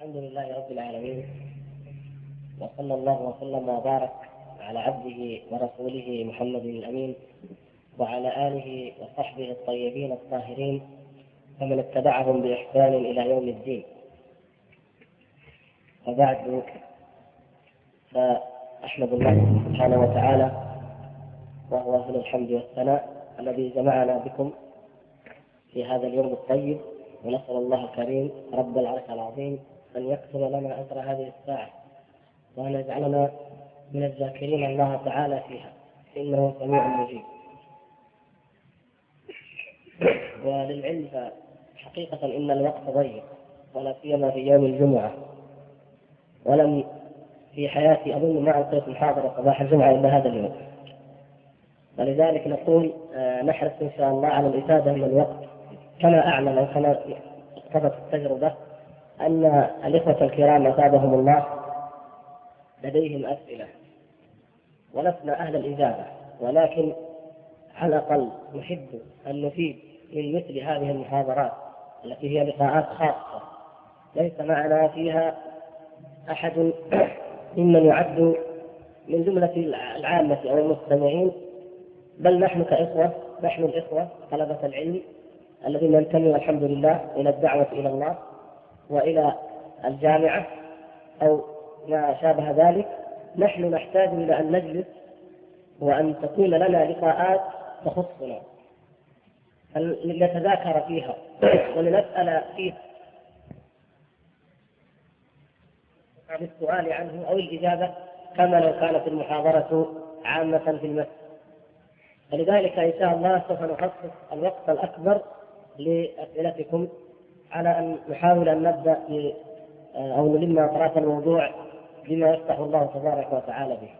الحمد لله رب العالمين وصلى الله وسلم وبارك على عبده ورسوله محمد الأمين وعلى آله وصحبه الطيبين الطاهرين ومن اتبعهم بإحسان إلى يوم الدين. وبعد فأحمد الله سبحانه وتعالى وهو أهل الحمد والثناء الذي جمعنا بكم في هذا اليوم الطيب ونسأل الله الكريم رب العرش العظيم أن يكتب لنا أجر هذه الساعة وأن يجعلنا من الذاكرين الله تعالى فيها. إنه سميع مجيب. وللعلم حقيقة إن الوقت ضيق ولا سيما في يوم الجمعة. ولم في حياتي أظن ما ألقيت محاضرة صباح الجمعة إلا هذا اليوم. ولذلك نقول آه، نحرص إن شاء الله على الإفادة من الوقت كما أعلم أو كما اقتضت التجربة. أن الإخوة الكرام أثابهم الله لديهم أسئلة ولسنا أهل الإجابة ولكن على الأقل نحب أن نفيد من مثل هذه المحاضرات التي هي لقاءات خاصة. ليس معنا فيها أحد ممن يعد من جملة العامة أو المستمعين بل نحن كإخوة نحن الإخوة طلبة العلم الذين ننتمي والحمد لله إلى الدعوة إلى الله. وإلى الجامعة أو ما شابه ذلك نحن نحتاج إلى أن نجلس وأن تكون لنا لقاءات تخصنا. لنتذاكر فيها؟ ولنسأل فيها. عن السؤال عنه أو الإجابة كما لو كانت المحاضرة عامة في المسجد. فلذلك إن شاء الله سوف نخصص الوقت الأكبر لأسئلتكم على أن نحاول أن نبدأ ب أو نلم أطراف الموضوع بما يفتح الله تبارك وتعالى به.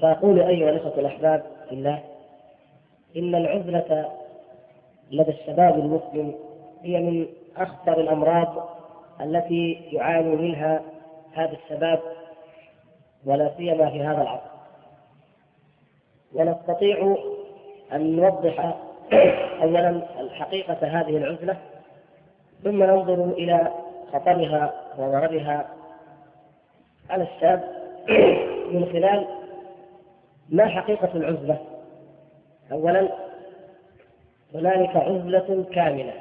فأقول أيها الإخوة الأحباب في الله إن العزلة لدى الشباب المسلم هي من أخطر الأمراض التي يعاني منها هذا الشباب ولا سيما في هذا العصر. ونستطيع أن نوضح اولا حقيقه هذه العزلة ثم ننظر إلى خطرها وضررها. على الشاب من خلال ما حقيقة العزلة. أولا هنالك عزلة كاملة.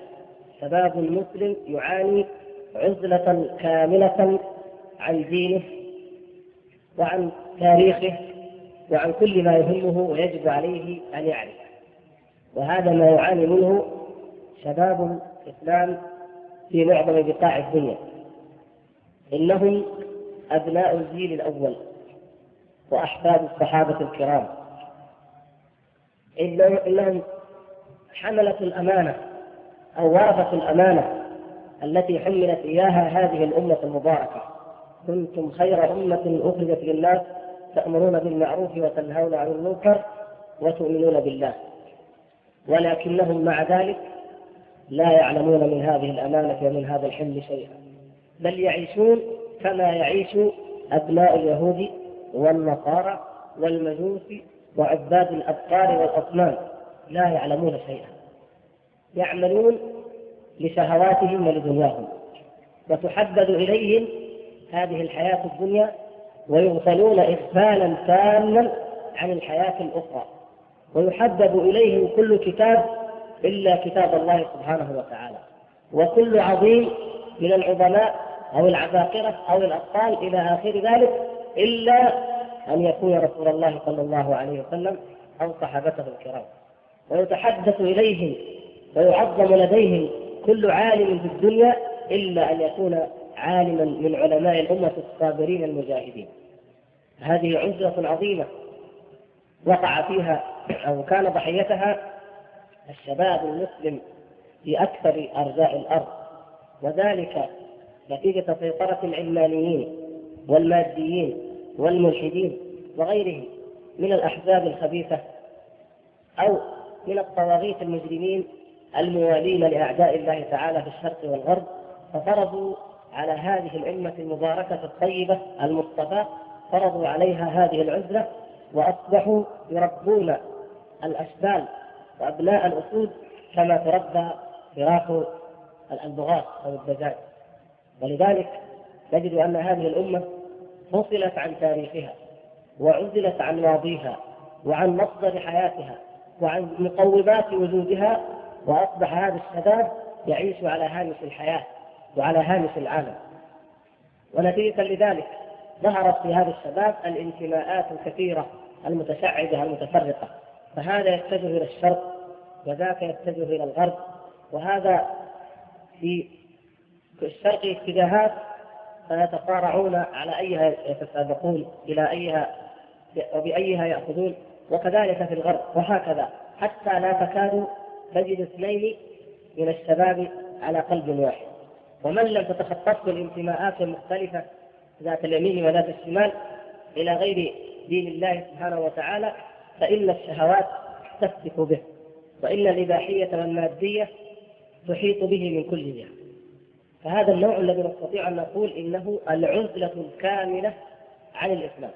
شباب مسلم يعاني عزلة كاملة عن دينه وعن تاريخه وعن كل ما يهمه ويجب عليه أن يعرف. وهذا ما يعاني منه شباب الإسلام في معظم بقاع الدنيا. إنهم أبناء الجيل الأول وأحفاد الصحابة الكرام. إنهم حملة الأمانة أو ورثة الأمانة التي حملت إياها هذه الأمة المباركة. كنتم خير أمة أخرجت للناس تأمرون بالمعروف وتنهون عن المنكر وتؤمنون بالله. ولكنهم مع ذلك لا يعلمون من هذه الأمانة ومن هذا الحمل شيئا. بل يعيشون كما يعيش أبناء اليهود والنصارى والمجوس وعباد الأبقار والأصنام. لا يعلمون شيئا. يعملون لشهواتهم ولدنياهم. وتحدد إليهم هذه الحياة الدنيا ويغفلون إغفالا تاما عن الحياة الأخرى. ويحدد إليهم كل كتاب إلا كتاب الله سبحانه وتعالى. وكل عظيم من العظماء أو العباقرة أو الأبطال إلى آخر ذلك إلا أن يكون رسول الله صلى الله عليه وسلم أو صحابته الكرام. ويتحدث إليهم ويعظم لديهم كل عالم في الدنيا إلا أن يكون عالما من علماء الأمة الصابرين المجاهدين. هذه عزلة عظيمة وقع فيها أو كان ضحيتها الشباب المسلم في أكثر أرجاء الأرض وذلك نتيجة سيطرة العلمانيين والماديين والملحدين وغيرهم من الأحزاب الخبيثة أو من الطواغيت المجرمين الموالين لأعداء الله تعالى في الشرق والغرب ففرضوا على هذه الأمة المباركة الطيبة المصطفى فرضوا عليها هذه العزلة وأصبحوا يربون الأشبال وأبناء الأسود كما تربى فراخ البغاث أو الدجاج. ولذلك نجد أن هذه الأمة فصلت عن تاريخها وعزلت عن ماضيها وعن مصدر حياتها وعن مقومات وجودها وأصبح هذا الشباب يعيش على هامش الحياة وعلى هامش العالم. ونتيجة لذلك ظهرت في هذا الشباب الانتماءات الكثيرة المتشعبة المتفرقة. فهذا يتجه إلى الشرق وذاك يتجه إلى الغرب وهذا في الشرق اتجاهات فيتصارعون على أيها يتسابقون إلى أيها وبأيها يأخذون وكذلك في الغرب وهكذا. حتى لا تكاد تجد اثنين من الشباب على قلب واحد. ومن لم تتخطفه الانتماءات المختلفة ذات اليمين وذات الشمال إلى غير دين الله سبحانه وتعالى فإن الشهوات تفتك به وإن الإباحية والمادية تحيط به من كل جهة. فهذا النوع الذي نستطيع أن نقول إنه العزلة الكاملة عن الإسلام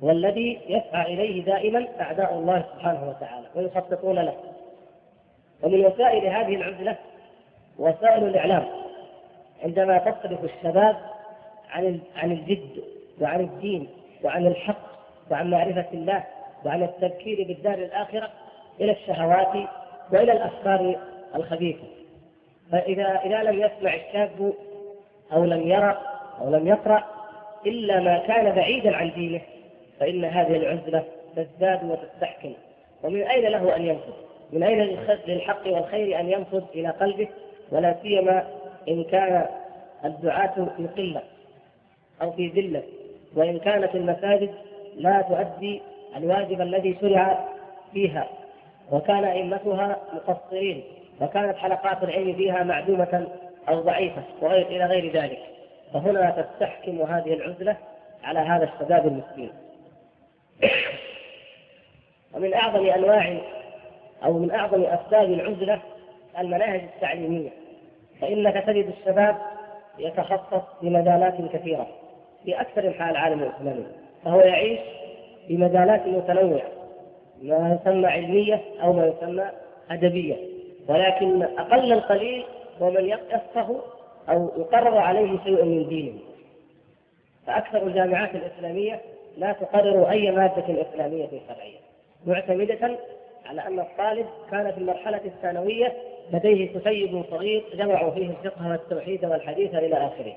والذي يسعى إليه دائما أعداء الله سبحانه وتعالى ويخططون له. ومن وسائل هذه العزلة وسائل الإعلام عندما تصرف الشباب عن عن الجد وعن الدين وعن الحق وعن معرفة الله وعن التذكير بالدار الآخرة إلى الشهوات وإلى الأفكار الخبيثة. فإذا إذا لم يسمع الشاب أو لم يرى أو لم يقرأ إلا ما كان بعيدا عن دينه فإن هذه العزلة تزداد وتستحكم. ومن أين له أن ينفذ؟ من أين للحق والخير أن ينفذ إلى قلبه؟ ولا سيما إن كان الدعاة في قلة أو في ذلة وإن كانت المساجد لا تؤدي الواجب الذي شرع فيها وكان أئمتها مقصرين وكانت حلقات العلم فيها معدومة أو ضعيفة وغير إلى غير ذلك. فهنا تستحكم هذه العزلة على هذا الشباب المسكين ومن أعظم أنواع أو من أعظم أسباب العزلة المناهج التعليمية. فإنك تجد الشباب يتخصص في مجالات كثيرة في أكثر أنحاء العالم الإسلامي فهو يعيش في مجالات متنوعة ما يسمى علمية أو ما يسمى أدبية ولكن أقل القليل هو من يفقه أو يقرر عليه شيء من دينه. فأكثر الجامعات الإسلامية لا تقرر أي مادة إسلامية شرعية معتمدة على أن الطالب كان في المرحلة الثانوية لديه كتيب صغير جمعوا فيه الفقه والتوحيد والحديث إلى آخره.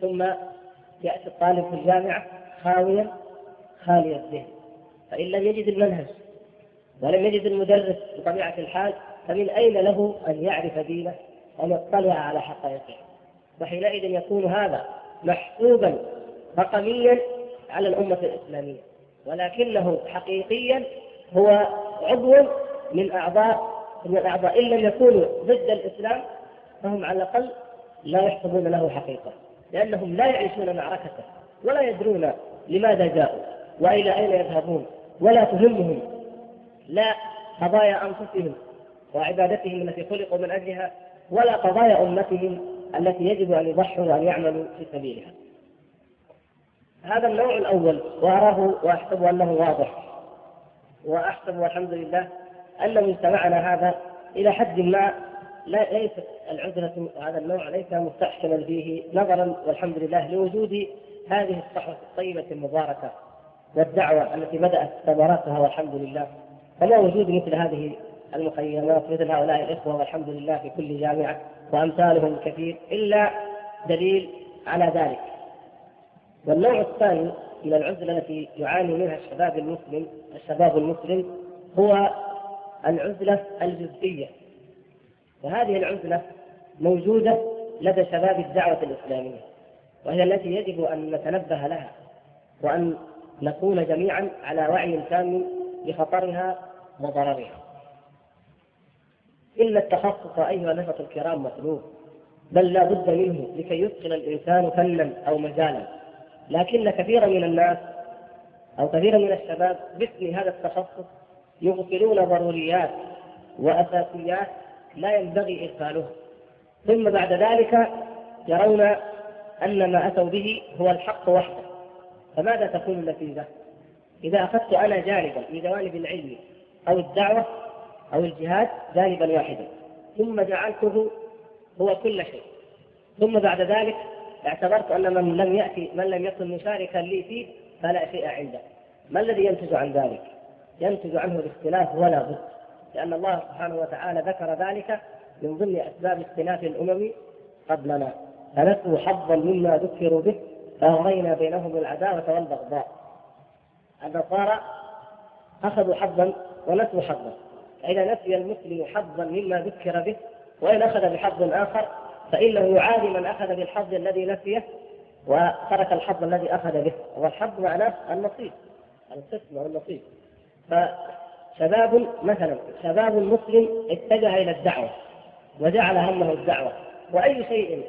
ثم يأتي الطالب في الجامعة خاويا خالي الذهن. فإن لم يجد المنهج ولم يجد المدرس بطبيعة الحال فمن أين له أن يعرف دينه أن يطلع على حقائقه؟ وحينئذ يكون هذا محسوبا رقميا على الأمة الإسلامية. ولكنه حقيقيا هو عضو من أعضاء من الأعضاء إن لم يكونوا ضد الإسلام فهم على الأقل لا يحسبون له حقيقة لأنهم لا يعيشون معركته ولا يدرون لماذا جاءوا. وإلى أين يذهبون؟ ولا تهمهم. لا قضايا أنفسهم وعبادتهم التي خلقوا من أجلها ولا قضايا أمتهم التي يجب أن يضحوا وأن يعملوا في سبيلها. هذا النوع الأول وأراه وأحسب أنه واضح. وأحسب والحمد لله أن مجتمعنا هذا إلى حد ما لا ليست العذرة هذا النوع ليس مستحكما فيه نظرا والحمد لله لوجود هذه الصحوة الطيبة المباركة. والدعوة التي بدأت ثمراتها والحمد لله. فلا وجود مثل هذه المخيمات مثل هؤلاء الإخوة والحمد لله في كل جامعة وأمثالهم كثير إلا دليل على ذلك. والنوع الثاني من العزلة التي يعاني منها الشباب المسلم الشباب المسلم هو العزلة الجزئية. وهذه العزلة موجودة لدى شباب الدعوة الإسلامية وهي التي يجب أن نتنبه لها وأن نكون جميعا على وعي تام بخطرها وضررها. إن التخصص أيها الأخوة الكرام مطلوب بل لا بد منه لكي يتقن الإنسان فنا أو مجالا. لكن كثيرا من الناس أو كثيرا من الشباب باسم هذا التخصص يغفلون ضروريات وأساسيات لا ينبغي إغفالها. ثم بعد ذلك يرون أن ما أتوا به هو الحق وحده. فماذا تكون النتيجة؟ إذا أخذت أنا جانبا في جوانب العلم أو الدعوة أو الجهاد جانبا واحدا ثم جعلته هو كل شيء ثم بعد ذلك اعتبرت أن من لم يأتي من لم يكن مشاركا لي فيه فلا شيء عنده ما الذي ينتج عن ذلك؟ ينتج عنه الاختلاف ولا بد لأن الله سبحانه وتعالى ذكر ذلك من ضمن أسباب اختلاف الأمم قبلنا فنسوا حظا مما ذكروا به فأغرينا بينهم العداوة والبغضاء. النصارى أخذوا حظا ونسوا حظا. فإذا نسي المسلم حظا مما ذكر به وإن أخذ بحظ آخر فإنه يعادي من أخذ بالحظ الذي نسيه وترك الحظ الذي أخذ به. والحظ معناه النصيب القسم والنصيب. فشباب مثلا شباب مسلم اتجه إلى الدعوة وجعل همه الدعوة. وأي شيء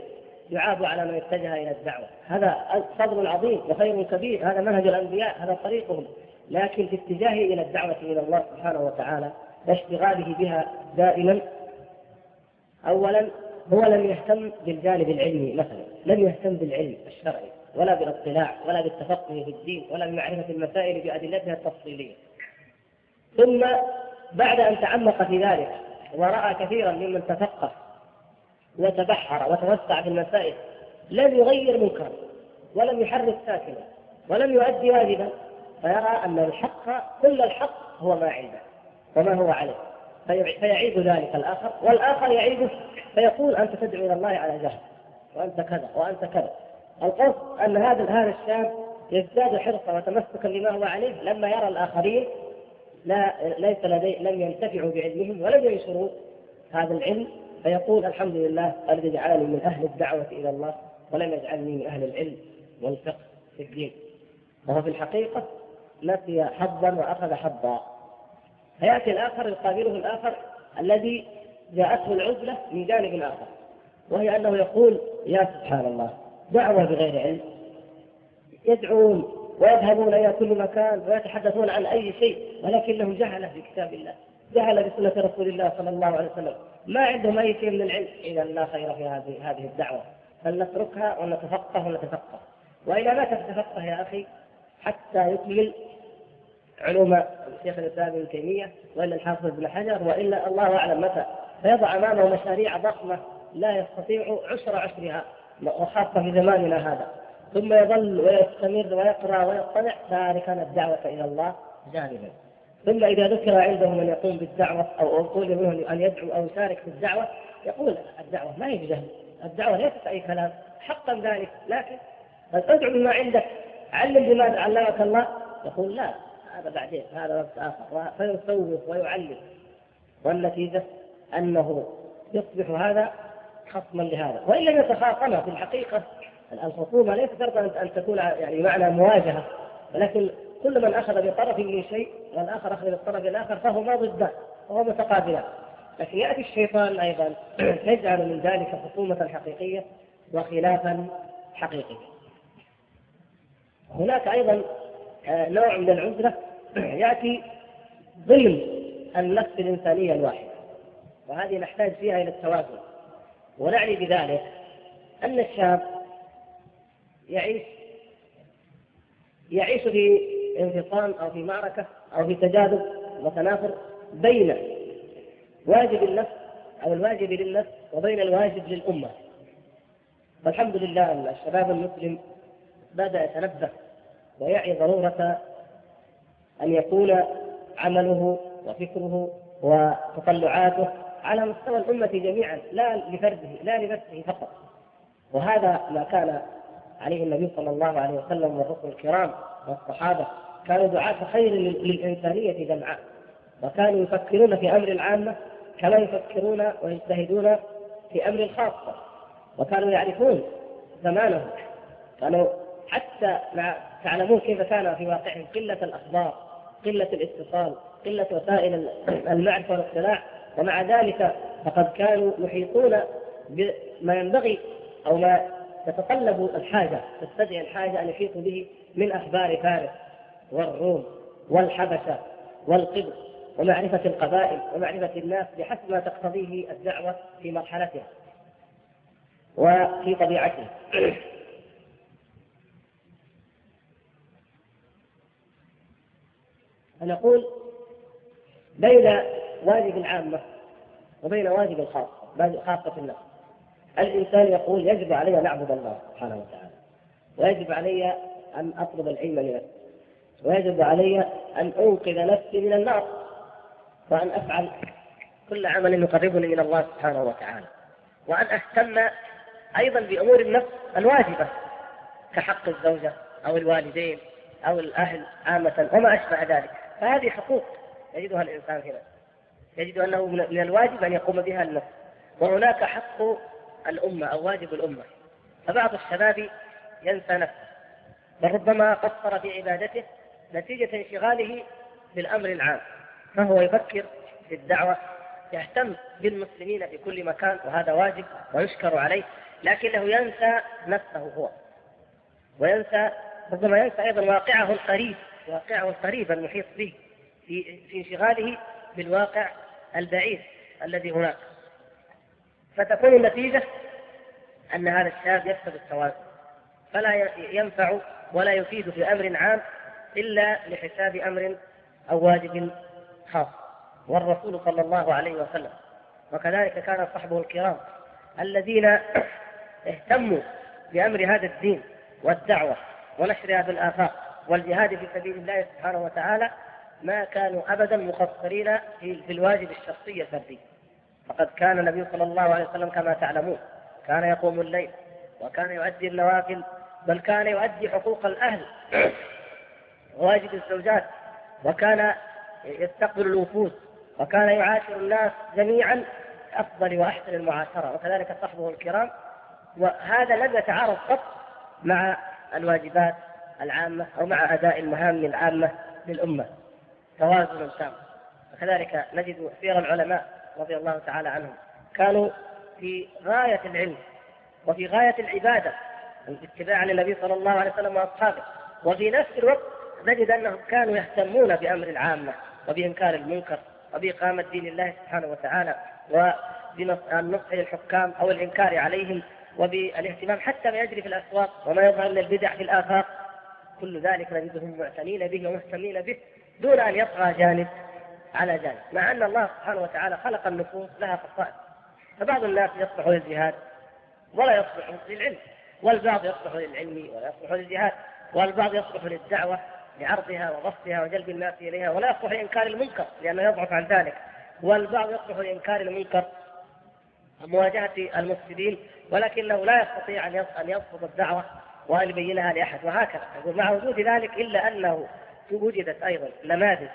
يعاب على من اتجه إلى الدعوة، هذا فضل عظيم وخير كبير، هذا منهج الأنبياء، هذا طريقهم، لكن في اتجاهه إلى الدعوة إلى الله سبحانه وتعالى واشتغاله بها دائما اولا هو لم يهتم بالجانب العلمي مثلا، لم يهتم بالعلم الشرعي ولا بالاطلاع ولا بالتفقه في الدين ولا بمعرفة المسائل بأدلتها التفصيلية. ثم بعد أن تعمق في ذلك ورأى كثيرا ممن تفقه وتبحر وتوسع في المسائل. لم يغير منكرا ولم يحرك ساكنا ولم يؤدي واجبا. فيرى أن الحق كل الحق هو ما عنده وما هو عليه فيعيد ذلك الآخر والآخر يعيده. فيقول أنت تدعو إلى الله على جهل وأنت كذا وأنت كذا. القصد أن هذا هذا الشاب يزداد حرصا وتمسكا لما هو عليه. لما يرى الآخرين لا ليس لدي لم ينتفعوا بعلمهم ولم ينشروا هذا العلم فيقول الحمد لله الذي جعلني من أهل الدعوة إلى الله ولم يجعلني من أهل العلم والفقه في الدين. وهو في الحقيقة نسي حظا وأخذ حظا. فيأتي الآخر يقابله الآخر الذي جاءته العزلة من جانب اخر وهي أنه يقول يا سبحان الله دعوة بغير علم. يدعون ويذهبون إلى كل مكان ويتحدثون عن أي شيء ولكنهم جهله في كتاب الله. جهل بسنة رسول الله صلى الله عليه وسلم. ما عندهم اي شيء من العلم. إذا لا خير في هذه هذه الدعوة. فلنتركها ونتفقه ونتفقه. وإلى متى تتفقه يا أخي؟ حتى يكمل علوم الشيخ الإسلام ابن تيمية وإلا الحافظ ابن حجر وإلا الله أعلم متى. فيضع أمامه مشاريع ضخمة لا يستطيع عشر عشرها. وخاصة في زماننا هذا. ثم يظل ويستمر ويقرأ ويطلع. تاركا الدعوة إلى الله جانبا. ثم إذا ذكر عنده من يقوم بالدعوة أو طلب منه أن يدعو أو يشارك في الدعوة يقول الدعوة ما هي بجهل. الدعوة ليست أي كلام حقا ذلك. لكن ادعو بما عندك؟ علم بما علمك الله؟ يقول لا. هذا بعدين هذا وقت آخر. فيسوف ويعلم. والنتيجة أنه يصبح هذا خصما لهذا. وإن لم يتخاصما في الحقيقة الخصومه ليس شرطا أن تكون يعني معنى مواجهة ولكن كل من أخذ بطرف من شيء والاخر أخذ بالطرف الآخر فهما ضدان وهو متقابلان. لكن يأتي الشيطان أيضا يجعل من ذلك خصومه حقيقية وخلافا حقيقي هناك أيضا آه، نوع من العزلة. يأتي ضمن النفس الإنسانية الواحدة وهذه نحتاج فيها إلى التوازن. ونعني بذلك أن الشاب يعيش يعيش في انفصام أو في معركة أو في تجاذب وتنافر بين واجب النفس أو الواجب للنفس وبين الواجب للأمة. والحمد لله أن الشباب المسلم بدأ يتنبه ويعي ضرورة أن يكون عمله وفكره وتطلعاته على مستوى الأمة جميعا لا لفرده لا لنفسه فقط وهذا ما كان عليه النبي صلى الله عليه وسلم والرسل الكرام والصحابة كانوا دعاة خير للإنسانية جمعاء وكانوا يفكرون في أمر العامة كما يفكرون ويجتهدون في أمر الخاصة. وكانوا يعرفون زمانهم. كانوا حتى مع تعلمون كيف كان في واقعهم. قلة الأخبار قلة الاتصال قلة وسائل المعرفة والاطلاع. ومع ذلك فقد كانوا يحيطون بما ينبغي أو ما تتطلب الحاجة تستدعي الحاجة أن يحيطوا به من أخبار فارس. والروم والحبشة والقبط ومعرفة القبائل ومعرفة الناس بحسب ما تقتضيه الدعوة في مرحلتها وفي طبيعتها. فنقول بين واجب العامة وبين واجب الخاصة خاصة الناس الإنسان يقول يجب علي أن أعبد الله سبحانه وتعالى ويجب علي أن أطلب العلم منه ويجب علي أن أنقذ نفسي من النار وأن أفعل كل عمل يقربني من الله سبحانه وتعالى. وأن أهتم أيضا بأمور النفس الواجبة كحق الزوجة أو الوالدين أو الأهل عامة وما أشبه ذلك. فهذه حقوق يجدها الإنسان هنا. يجد أنه من الواجب أن يقوم بها النفس. وهناك حق الأمة أو واجب الأمة. فبعض الشباب ينسى نفسه. بل ربما قصر في عبادته نتيجة انشغاله بالأمر العام فهو يفكر في الدعوة يهتم بالمسلمين في كل مكان وهذا واجب ويشكر عليه لكنه ينسى نفسه هو وينسى ربما ينسى أيضا واقعه القريب واقعه القريب المحيط به في في انشغاله بالواقع البعيد الذي هناك. فتكون النتيجة أن هذا الشاب يفقد التوازن فلا ينفع ولا يفيد في أمر عام إلا لحساب أمر أو واجب خاص. والرسول صلى الله عليه وسلم وكذلك كان صحبه الكرام الذين اهتموا بأمر هذا الدين والدعوة ونشرها في الآفاق والجهاد في سبيل الله سبحانه وتعالى ما كانوا ابدا مقصرين في الواجب الشخصي الفردي. فقد كان النبي صلى الله عليه وسلم كما تعلمون كان يقوم الليل وكان يؤدي النوافل بل كان يؤدي حقوق الأهل. واجب الزوجات وكان يستقبل الوفود وكان يعاشر الناس جميعا أفضل وأحسن المعاشرة وكذلك صحبه الكرام. وهذا لم يتعارض قط مع الواجبات العامة أو مع أداء المهام العامة للأمة. توازن تام. وكذلك نجد سير العلماء رضي الله تعالى عنهم كانوا في غاية العلم وفي غاية العبادة اتباعا للنبي صلى الله عليه وسلم وأصحابه وفي نفس الوقت نجد أنهم كانوا يهتمون بأمر العامه وبإنكار المنكر وبإقامة دين الله سبحانه وتعالى وبالنصح للحكام أو الإنكار عليهم وبالاهتمام حتى ما يجري في الأسواق وما يظهر من البدع في الآفاق. كل ذلك نجدهم معتنين به ومهتمين به دون أن يطغى جانب على جانب مع أن الله سبحانه وتعالى خلق النفوس لها خصائص فبعض الناس يصلح للجهاد ولا يصلح للعلم والبعض يصلح للعلم ولا يصلح للجهاد والبعض يصلح للدعوة لعرضها وبسطها وجلب الناس إليها ولا يصلح لإنكار المنكر لأنه يضعف عن ذلك. والبعض يصلح لإنكار المنكر مواجهة المفسدين ولكنه لا يستطيع أن يرفض الدعوة وأن يبينها لأحد وهكذا. يقول مع وجود ذلك إلا أنه وجدت أيضا نماذج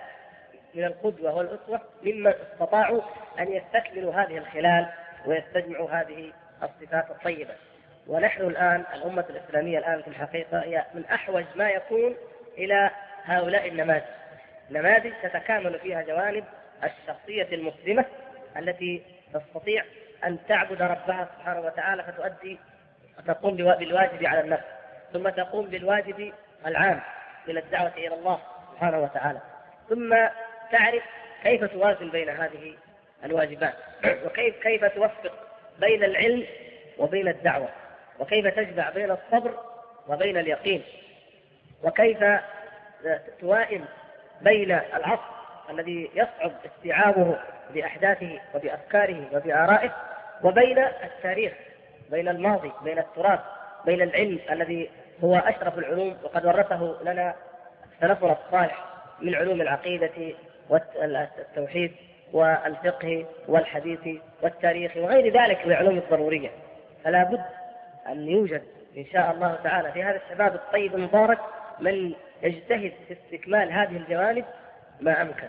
من القدوة والأسوة ممن استطاعوا أن يستكملوا هذه الخلال ويستجمعوا هذه الصفات الطيبة. ونحن الآن الأمة الإسلامية الآن في الحقيقة هي من أحوج ما يكون إلى هؤلاء النماذج. نماذج تتكامل فيها جوانب الشخصية المسلمة التي تستطيع أن تعبد ربها سبحانه وتعالى فتؤدي تقوم بالواجب على النفس ثم تقوم بالواجب العام من الدعوة إلى الله سبحانه وتعالى. ثم تعرف كيف توازن بين هذه الواجبات وكيف كيف توفق بين العلم وبين الدعوة وكيف تجمع بين الصبر وبين اليقين. وكيف توائم بين العصر الذي يصعب استيعابه بأحداثه وبأفكاره وبآرائه وبين التاريخ بين الماضي بين التراث بين العلم الذي هو أشرف العلوم وقد ورثه لنا سلفنا الصالح من علوم العقيدة والتوحيد والفقه والحديث والتاريخ وغير ذلك من العلوم الضرورية. فلا بد أن يوجد إن شاء الله تعالى في هذا الشباب الطيب المبارك من يجتهد في استكمال هذه الجوانب ما أمكن.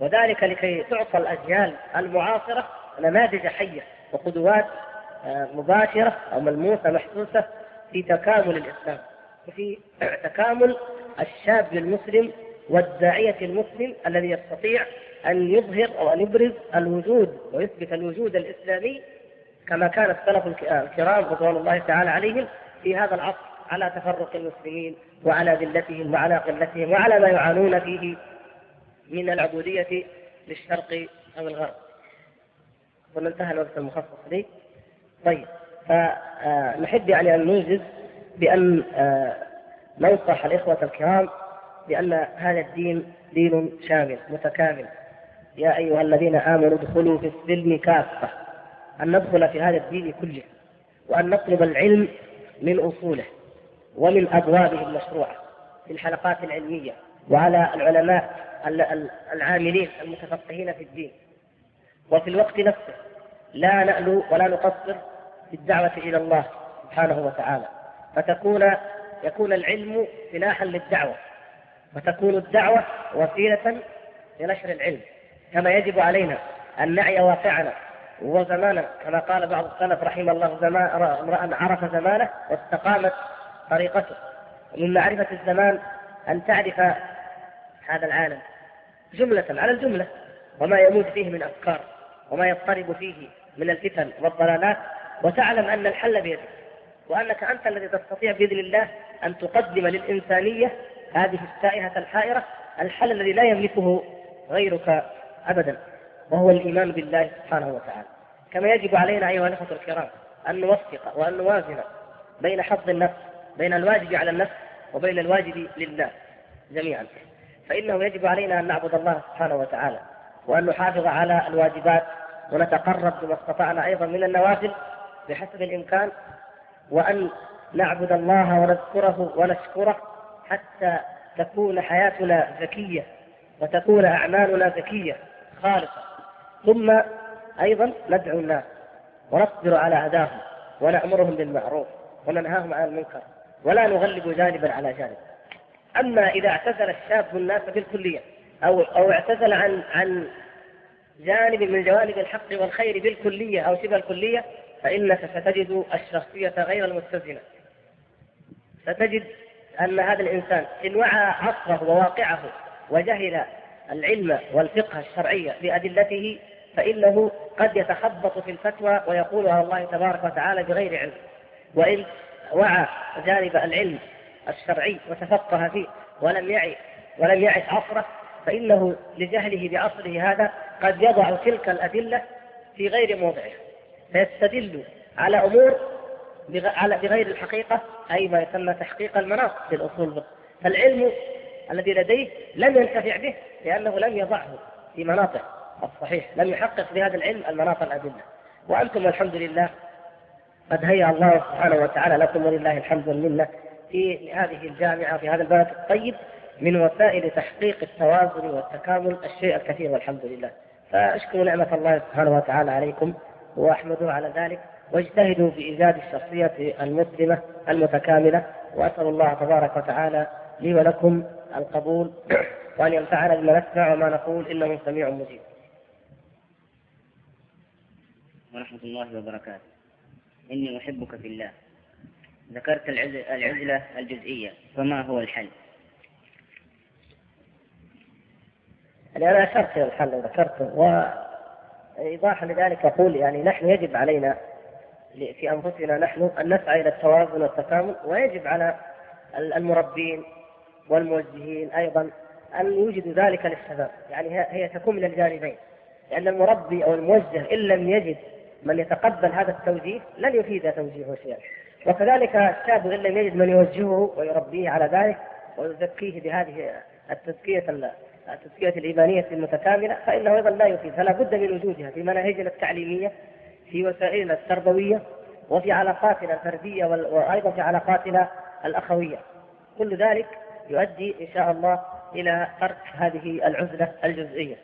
وذلك لكي تعطى الأجيال المعاصرة نماذج حية وقدوات آه، مباشرة أو ملموسة محسوسة في تكامل الإسلام. وفي تكامل الشاب المسلم والداعية المسلم الذي يستطيع أن يظهر أو أن يبرز الوجود ويثبت الوجود الإسلامي كما كان السلف الكرام رضوان الله تعالى عليهم في هذا العصر. على تفرق المسلمين وعلى ذلتهم وعلى قلتهم وعلى ما يعانون فيه من العبودية للشرق أو الغرب. ومن انتهى الوقت المخصص لي. طيب فنحب يعني أن نوجز بأن آه، ننصح الإخوة الكرام بأن هذا الدين دين شامل متكامل. يا أيها الذين آمنوا ادخلوا في السلم كافة. أن ندخل في هذا الدين كله. وأن نطلب العلم من أصوله. ومن أبوابه المشروعة في الحلقات العلمية وعلى العلماء العاملين المتفقهين في الدين. وفي الوقت نفسه لا نألو ولا نقصر في الدعوة إلى الله سبحانه وتعالى. فتكون يكون العلم سلاحا للدعوة. وتكون الدعوة وسيلة لنشر العلم. كما يجب علينا أن نعي واقعنا وزمانا. كما قال بعض السلف رحمه الله امرأ عرف زمانه واستقامت طريقته. من معرفة الزمان أن تعرف هذا العالم جملة على الجملة وما يموت فيه من أفكار وما يضطرب فيه من الفتن والضلالات وتعلم أن الحل بيدك وأنك أنت الذي تستطيع بإذن الله أن تقدم للإنسانية هذه التائهة الحائرة الحل الذي لا يملكه غيرك أبدا وهو الإيمان بالله سبحانه وتعالى. كما يجب علينا أيها الأخوة الكرام أن نوفق وأن نوازن بين حظ النفس بين الواجب على النفس وبين الواجب لله جميعا. فإنه يجب علينا أن نعبد الله سبحانه وتعالى وأن نحافظ على الواجبات ونتقرب بما استطعنا أيضا من النوافل بحسب الإمكان وأن نعبد الله ونذكره ونشكره حتى تكون حياتنا ذكية وتكون أعمالنا ذكية خالصة. ثم أيضا ندعو الناس ونصبر على أذاهم ونأمرهم بالمعروف وننهاهم عن المنكر ولا نغلب جانبا على جانب. أما إذا اعتزل الشاب الناس بالكلية أو أو اعتزل عن عن جانب من جوانب الحق والخير بالكلية أو شبه الكلية فإنك ستجد الشخصية غير المتزنة. ستجد أن هذا الإنسان إن وعى عصره وواقعه وجهل العلم والفقه الشرعي بأدلته فإنه قد يتخبط في الفتوى ويقول على الله تبارك وتعالى بغير علم. وإن وعى جانب العلم الشرعي وتفقه فيه ولم يعي ولم يعش عصره فإنه لجهله بعصره هذا قد يضع تلك الأدلة في غير موضعها. فيستدل على أمور بغير الحقيقة أي ما يسمى تحقيق المناط في الأصول فالعلم الذي لديه لم ينتفع به لأنه لم يضعه في مناطه الصحيح لم يحقق بهذا العلم المناط الأدلة. وأنتم الحمد لله قد هيأ الله سبحانه وتعالى لكم ولله الحمد والمنة في هذه الجامعة في هذا البلد الطيب من وسائل تحقيق التوازن والتكامل الشيء الكثير والحمد لله فأشكر نعمة الله سبحانه وتعالى عليكم وأحمده على ذلك واجتهدوا في إيجاد الشخصية المسلمة المتكاملة وأسأل الله تبارك وتعالى لي ولكم القبول وأن ينفعنا بما نسمع وما نقول إنه سميع مجيب. ورحمة الله وبركاته. إني أحبك في الله. ذكرت العزلة الجزئية فما هو الحل؟ يعني أنا أشرت إلى الحل وذكرته وإيضاحا لذلك أقول يعني نحن يجب علينا في أنفسنا نحن أن نسعى إلى التوازن والتكامل ويجب على المربين والموجهين أيضا أن يوجدوا ذلك للشباب يعني هي تكون من الجانبين لأن المربي أو الموجه إن لم يجد من يتقبل هذا التوجيه لن يفيد توجيهه شيئا. وكذلك الشاب إن لم يجد من يوجهه ويربيه على ذلك ويزكيه بهذه التزكية التزكية الإيمانية المتكاملة فإنه أيضا لا يفيد. فلا بد من وجودها في مناهجنا التعليمية في وسائلنا التربوية وفي علاقاتنا الفردية وأيضا في علاقاتنا الأخوية. كل ذلك يؤدي إن شاء الله إلى ترك هذه العزلة الجزئية.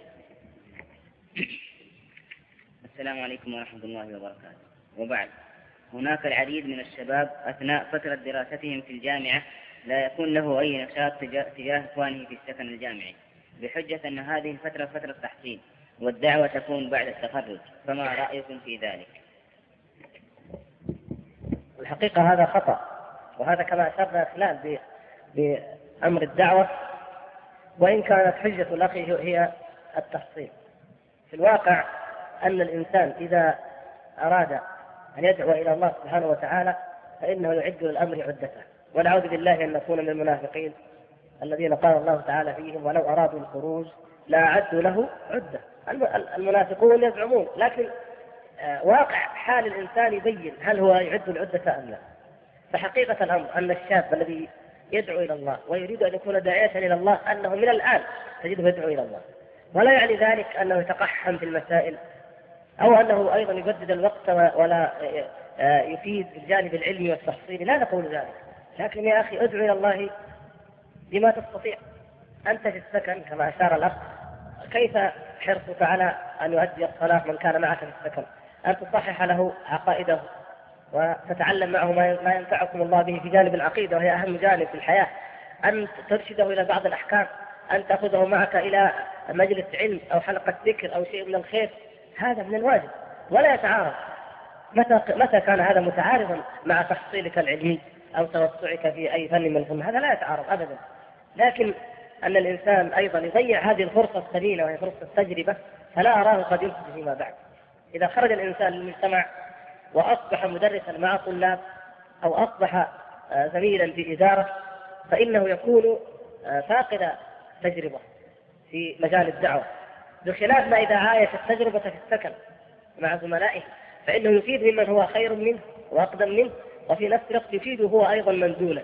السلام عليكم ورحمة الله وبركاته. وبعد هناك العديد من الشباب أثناء فترة دراستهم في الجامعة لا يكون له أي نشاط تجاه إخوانه في السكن الجامعي بحجة أن هذه الفترة فترة تحصيل والدعوة تكون بعد التخرج فما رأيكم في ذلك؟ الحقيقة هذا خطأ وهذا كما أشرنا خلال بأمر الدعوة وإن كانت حجة الأخ هي التحصيل. في الواقع أن الإنسان إذا أراد أن يدعو إلى الله سبحانه وتعالى فإنه يعد للأمر عدته. ونعوذ بالله أن نكون من المنافقين الذين قال الله تعالى فيهم ولو أرادوا الخروج لا أعدوا له عدة. المنافقون يزعمون لكن آه، واقع حال الإنسان يبين هل هو يعد العدة أم لا. فحقيقة الأمر أن الشاب الذي يدعو إلى الله ويريد أن يكون داعية إلى الله أنه من الآن تجده يدعو إلى الله. ولا يعني ذلك أنه يتقحم في المسائل أو أنه أيضا يجدد الوقت ولا آه، يفيد بالجانب العلمي والتحصيلي. لا نقول ذلك. لكن يا أخي ادعو إلى الله بما تستطيع. أنت في السكن كما أشار الأخ كيف حرصك على أن يؤدي الصلاة من كان معك في السكن؟ أن تصحح له عقائده وتتعلم معه ما ينفعكم الله به في جانب العقيدة وهي أهم جانب في الحياة. أن ترشده إلى بعض الأحكام أن تأخذه معك إلى مجلس علم أو حلقة ذكر أو شيء من الخير. هذا من الواجب. ولا يتعارض. متى متى كان هذا متعارضا مع تحصيلك العلمي أو توسعك في أي فن من الفن؟ هذا لا يتعارض أبدا. لكن أن الإنسان أيضا يضيع هذه الفرصة الثمينة وهي فرصة التجربة فلا أراه قد يفسد فيما بعد. إذا خرج الإنسان للمجتمع وأصبح مدرسا مع طلاب أو أصبح آه، زميلا في إدارة فإنه يكون آه، فاقد تجربة في مجال الدعوة. بخلاف ما إذا عايش التجربة في السكن مع زملائه فإنه يفيد ممن هو خير منه وأقدم منه وفي نفس الوقت يفيده هو أيضا منزولا.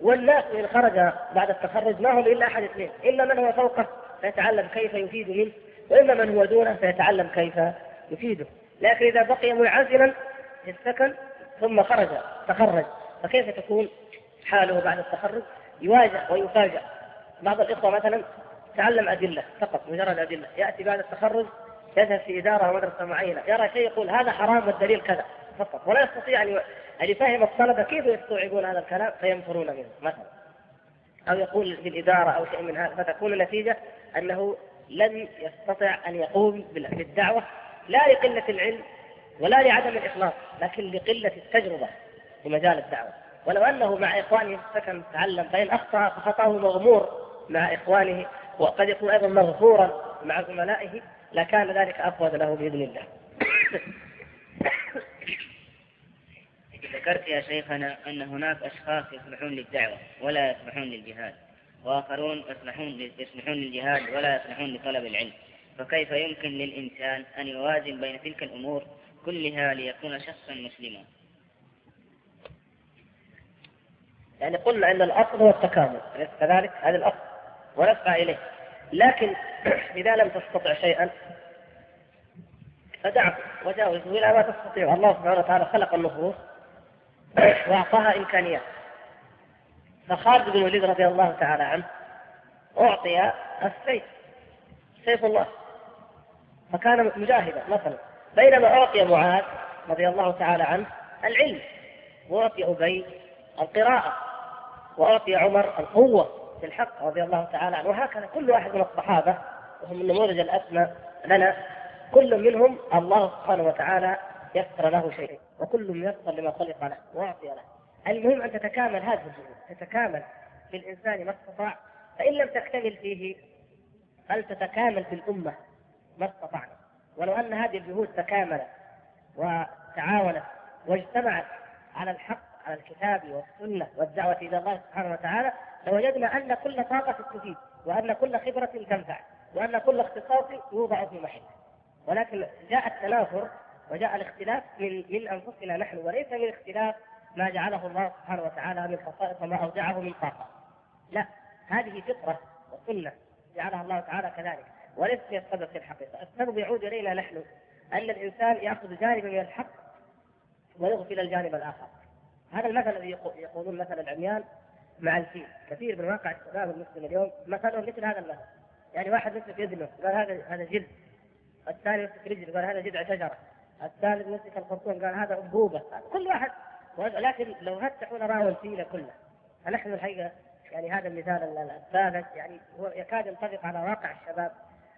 والناس إن خرج بعد التخرج ما هم إلا أحد اثنين إما من هو فوقه فيتعلم كيف يفيد منه وإما من هو دونه فيتعلم كيف يفيده. لكن إذا بقي منعزلا في السكن ثم خرج تخرج فكيف تكون حاله بعد التخرج؟ يواجه ويفاجأ. بعض الإخوة مثلا تعلم أدلة فقط مجرد أدلة. يأتي بعد التخرج يذهب في إدارة مدرسة معينة. يرى شيء يقول هذا حرام والدليل كذا فقط. ولا يستطيع أن أن يفهم الطلبة كيف يستوعبون هذا الكلام فينفرون منه مثلا. أو يقول في الإدارة أو شيء من هذا. فتكون النتيجة أنه لن يستطيع أن يقوم بالدعوة لا لقلة العلم ولا لعدم الإخلاص لكن لقلة التجربة في مجال الدعوة. ولو أنه مع إخوانه السكن تعلم فإن أخطأ فخطأه مغمور مع إخوانه وقد يكون أيضا مغفورا مع زملائه لكان ذلك أفضل له بإذن الله. ذكرت يا شيخنا أن هناك أشخاص يصلحون للدعوة ولا يصلحون للجهاد وآخرون يصلحون يصلحون للجهاد ولا يصلحون لطلب العلم. فكيف يمكن للإنسان أن يوازن بين تلك الأمور كلها ليكون شخصا مسلما؟ يعني قلنا أن الأصل هو التكامل أليس كذلك؟ هذا الأصل. ونسعى إليه. لكن إذا لم تستطع شيئا فدعه وجاوزه إلى ما تستطيع. الله سبحانه وتعالى خلق النفوس وأعطاها إمكانيات. فخالد بن الوليد رضي الله تعالى عنه أعطي السيف سيف الله. فكان مجاهدا مثلا. بينما أعطي معاذ رضي الله تعالى عنه العلم وأعطي أبي القراءة وأعطي عمر القوة. الحق رضي الله تعالى عنه. وهكذا كل واحد من الصحابة وهم النموذج الأسمى لنا كل منهم الله سبحانه وتعالى يسر له شيء وكل ميسر لما خلق له وأعطي له. المهم أن تتكامل هذه الجهود تتكامل في الإنسان ما استطاع. فإن لم تكتمل فيه فلتتكامل في الأمة ما استطعنا. ولو أن هذه الجهود تكاملت وتعاونت واجتمعت على الحق على الكتاب والسنة والدعوة إلى الله سبحانه وتعالى لوجدنا أن كل طاقة تفيد وأن كل خبرة تنفع وأن كل اختصاص يوضع في محله ولكن جاء التنافر وجاء الاختلاف من من أنفسنا نحن وليس من اختلاف ما جعله الله سبحانه وتعالى من خصائص وما اودعه من طاقة. لا هذه فطرة وسنة جعلها الله تعالى كذلك وليس هي السبب في الحقيقة، السبب يعود إلينا نحن أن الإنسان يأخذ جانبا من الحق ويغفل الجانب الآخر. هذا المثل الذي يقولون مثل العميان مع الفيل، كثير من واقع الشباب المسلم اليوم مثلهم مثل هذا المثل. يعني واحد مسك يدنه قال هذا هذا جلد. الثاني مسك رجل قال هذا جذع شجرة. الثالث مسك الخرطوم قال هذا انبوبه كل واحد لكن لو فتحوا راوا الفيله كلها فنحن الحقيقة يعني هذا المثال الثالث. يعني هو يكاد ينطبق على واقع الشباب.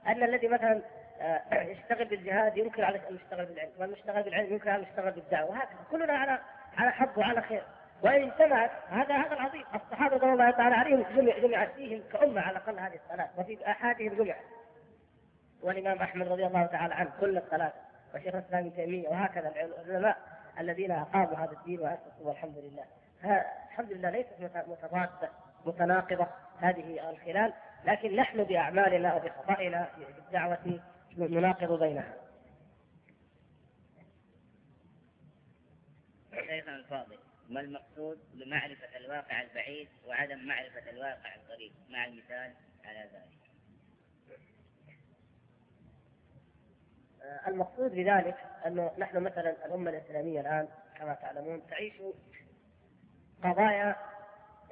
أن الذي مثلا آه، يشتغل بالجهاد ينكر على ان يشتغل بالعلم والمشتغل بالعلم ينكر على يشتغل بالدعوة وهكذا. كلنا على على حق وعلى خير. وإن اجتمعت هذا هذا العظيم. الصحابة رضي الله تعالى عليهم جمع جمعت فيهم كأمة على الأقل هذه الثلاث وفي احادهم جمعت والإمام أحمد رضي الله تعالى عنه كل الثلاثه وشيخ الإسلام ابن تيمية وهكذا العلماء الذين أقاموا هذا الدين وأسسوا والحمد لله. الحمد لله ليست متضادة متناقضة هذه الخلال لكن نحن بأعمالنا وبخطائنا في الدعوه نناقض بينها. شيخنا الفاضل ما المقصود بمعرفة الواقع البعيد وعدم معرفة الواقع القريب. مع المثال على ذلك. المقصود بذلك أنه نحن مثلا الأمة الإسلامية الآن كما تعلمون تعيش قضايا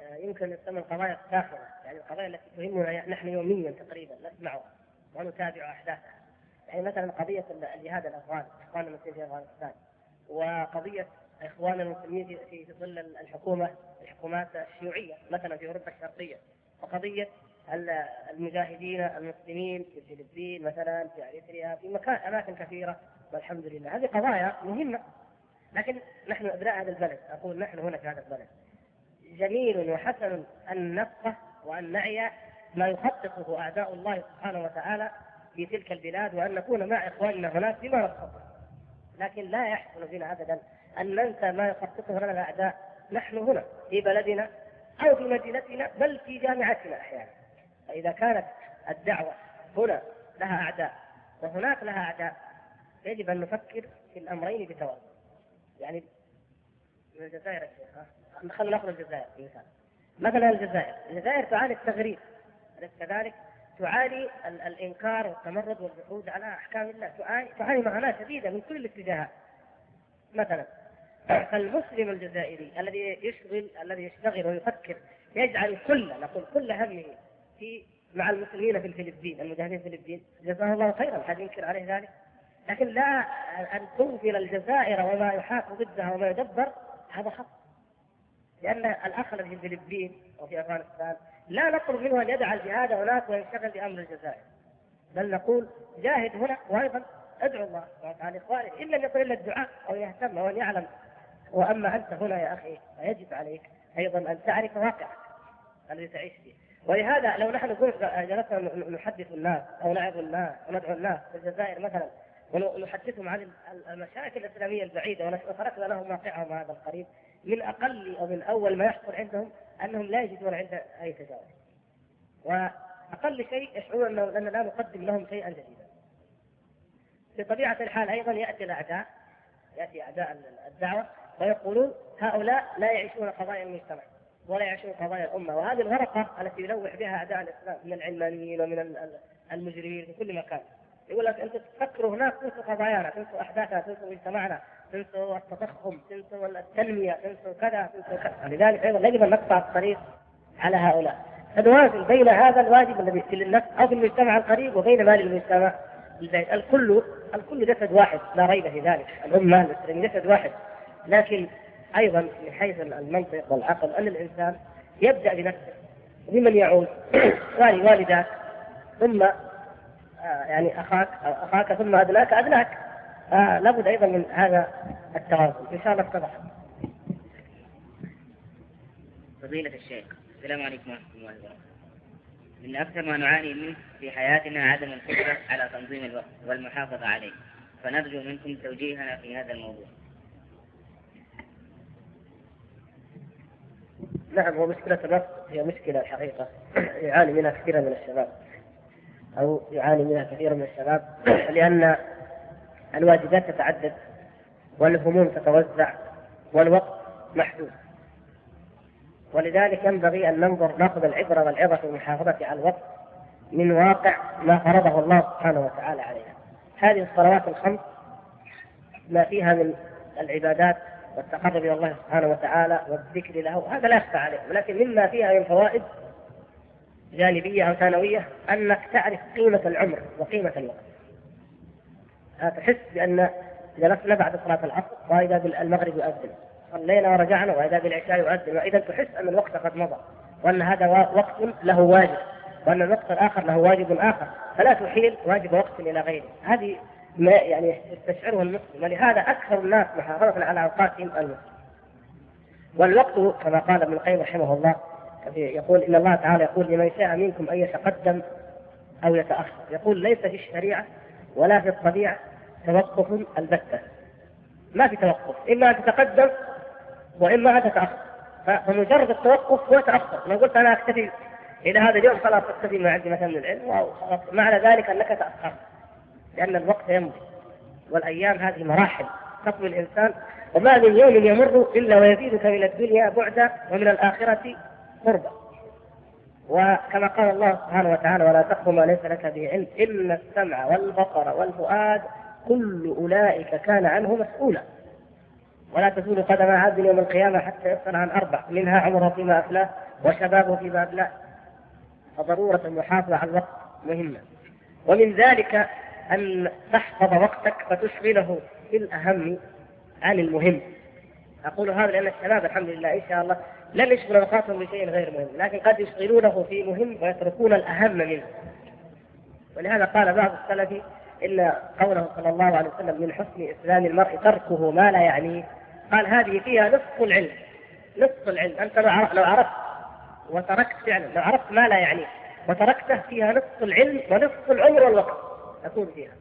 آه، يمكن تسمى القضايا التافهه يعني القضايا التي تهمنا نحن يوميا تقريبا نسمعها ونتابع أحداثها. يعني مثلا قضية الجهاد الأفغاني اخواننا المسلمين في افغانستان وقضية اخواننا المسلمين في ظل الحكومة الحكومات الشيوعية مثلا في أوروبا الشرقية. وقضيه المجاهدين المسلمين في الفلبين مثلا في إريتريا في مكان أماكن كثيرة. والحمد لله. هذه قضايا مهمة. لكن نحن أبناء هذا البلد. أقول نحن هنا في هذا البلد. جميل وحسن أن نفقه وأن نعي ما يخططه اعداء الله سبحانه وتعالى في تلك البلاد وأن نكون مع إخواننا هناك بما نستطيع لكن لا يحسن بنا ابدا أن ننسى ما يخططه لنا الأعداء. نحن هنا في بلدنا أو في مدينتنا بل في جامعتنا أحيانا. فإذا كانت الدعوة هنا لها أعداء وهناك لها أعداء يجب أن نفكر في الأمرين بتوازن. يعني من الجزائر الشيخ خلينا نأخذ الجزائر مثال. مثلا الجزائر. الجزائر تعاني التغريب. أليس كذلك؟ تعاني الإنكار والتمرد والجحود على أحكام الله. تعاني تعاني معاناة شديدة من كل الاتجاهات. مثلا فالمسلم الجزائري الذي يشغل الذي يشتغل ويفكر يجعل كل نقول كل همه في مع المسلمين في الفلبين المجاهدين في الفلبين. جزاه الله خيرا هذا ينكر عليه ذلك؟ لكن لا أن تغفل الجزائر وما يحاك ضدها وما يدبر هذا خطأ. لأن الأخ الذي في الفلبين وفي أفغانستان لا نطلب منه أن يدع الجهاد هناك وينشغل بأمر الجزائر. بل نقول جاهد هنا وأيضا ادعو الله سبحانه وتعالى اخوانك إن لم يكن إلا الدعاء أو يهتم أو أن يعلم وأما أنت هنا يا أخي فيجب عليك أيضا أن تعرف واقعك الذي تعيش فيه ولهذا لو نحن جلسنا نحدث الناس أو نعظ الناس وندعو الناس في الجزائر مثلا ونحدثهم عن المشاكل الإسلامية البعيدة وتركنا لهم واقعهم هذا القريب من أقل أو من أول ما يحصل عندهم أنهم لا يجدون عند أي تجاوز. وأقل شيء يشعرون اننا لا نقدم لهم شيئا جديدا. في طبيعه الحال أيضا يأتي الأعداء يأتي أعداء الدعوة ويقولون هؤلاء لا يعيشون قضايا المجتمع ولا يعيشون قضايا الأمة. وهذه الورقه التي يلوح بها أعداء الإسلام من العلمانيين ومن المجرمين في كل مكان. يقول لك أنتم تفكروا هناك تنسوا قضايانا تنسوا أحداثنا تنسوا مجتمعنا تنسوا التضخم تنسوا التنمية تنسوا كذا تنسوا كذا. لذلك أيضا يجب أن نقطع الطريق على هؤلاء. فنوازن بين هذا الواجب الذي في النفس أو في المجتمع القريب وبين ما للمجتمع الكل الكل جسد واحد لا ريب في ذلك. الأمة المسلمين جسد واحد. لكن أيضا من حيث المنطق والعقل أن الإنسان يبدأ بنفسه بمن يعود والداك ثم آه، يعني أخاك أو أخاك ثم ادناك ادناك آه لابد أيضا من هذا التواصل إن شاء الله اتضح. فضيلة الشيخ السلام عليكم ورحمة الله وبركاته. من أكثر ما نعاني منه في حياتنا عدم القدرة على تنظيم الوقت والمحافظة عليه. فنرجو منكم توجيهنا في هذا الموضوع. نعم هو مشكلة الوقت هي مشكلة الحقيقة يعاني منها كثير من الشباب. أو يعاني منها كثير من الشباب. لأن الواجبات تتعدد والهموم تتوزع والوقت محدود. ولذلك ينبغي أن ننظر نأخذ العبرة والعظة في المحافظة على الوقت من واقع ما فرضه الله سبحانه وتعالى علينا. هذه الصلوات الخمس ما فيها من العبادات والتقرب إلى الله سبحانه وتعالى والذكر له هذا لا يخفى عليه. ولكن مما فيها من فوائد جانبية أو ثانوية أنك تعرف قيمة العمر وقيمة الوقت. تحس بأن جلسنا بعد صلاة العصر وإذا بالمغرب يؤذن. صلينا ورجعنا وإذا بالعشاء يؤذن. وإذا تحس أن الوقت قد مضى وأن هذا وقت له واجب وأن الوقت الآخر له واجب آخر فلا تحيل واجب وقت إلى غيره. هذه ما يعني يستشعره المسلم ولهذا أكثر الناس محافظة على أوقاتهم المسلم والوقت كما قال ابن القيم رحمه الله يقول إن الله تعالى يقول لمن شاء منكم أن يتقدم أو يتأخر. يقول ليس في الشريعة ولا في الطبيعة توقف البتة. ما في توقف. إما أن تتقدم وإما أن تتأخر. فمجرد التوقف هو تأخر. لو قلت أنا أكتفي. إلى هذا اليوم خلاص أكتفي ما عندي مثلا من العلم. معنى ذلك أنك تأخرت. لأن الوقت يمضي والأيام هذه مراحل تطوي الإنسان وما من يوم يمر إلا ويزيدك من الدنيا بعدا ومن الآخرة قربا. وكما قال الله سبحانه وتعالى ولا تقف ما ليس لك به علم إن السمع والبصر والفؤاد كل أولئك كان عنه مسؤولا. ولا تزول قدم عبد يوم القيامة حتى يسأل عن أربع منها عمره فيما أفلاه وشبابه فيما أبلاه فضرورة المحافظة على الوقت مهمة. ومن ذلك أن تحفظ وقتك فتشغله بالأهم عن المهم. أقول هذا لأن الشباب الحمد لله إن شاء الله لن يشغل أوقاتهم بشيء غير مهم لكن قد يشغلونه في مهم ويتركون الأهم منه. ولهذا قال بعض السلف إن قوله صلى الله عليه وسلم من حسن إسلام المرء تركه ما لا يعنيه. قال هذه فيها نصف العلم نصف العلم. أنت لو عرفت وتركت فعلا لو عرفت ما لا يعنيه وتركته فيها نصف العلم ونصف العمر والوقت. تكون فيها.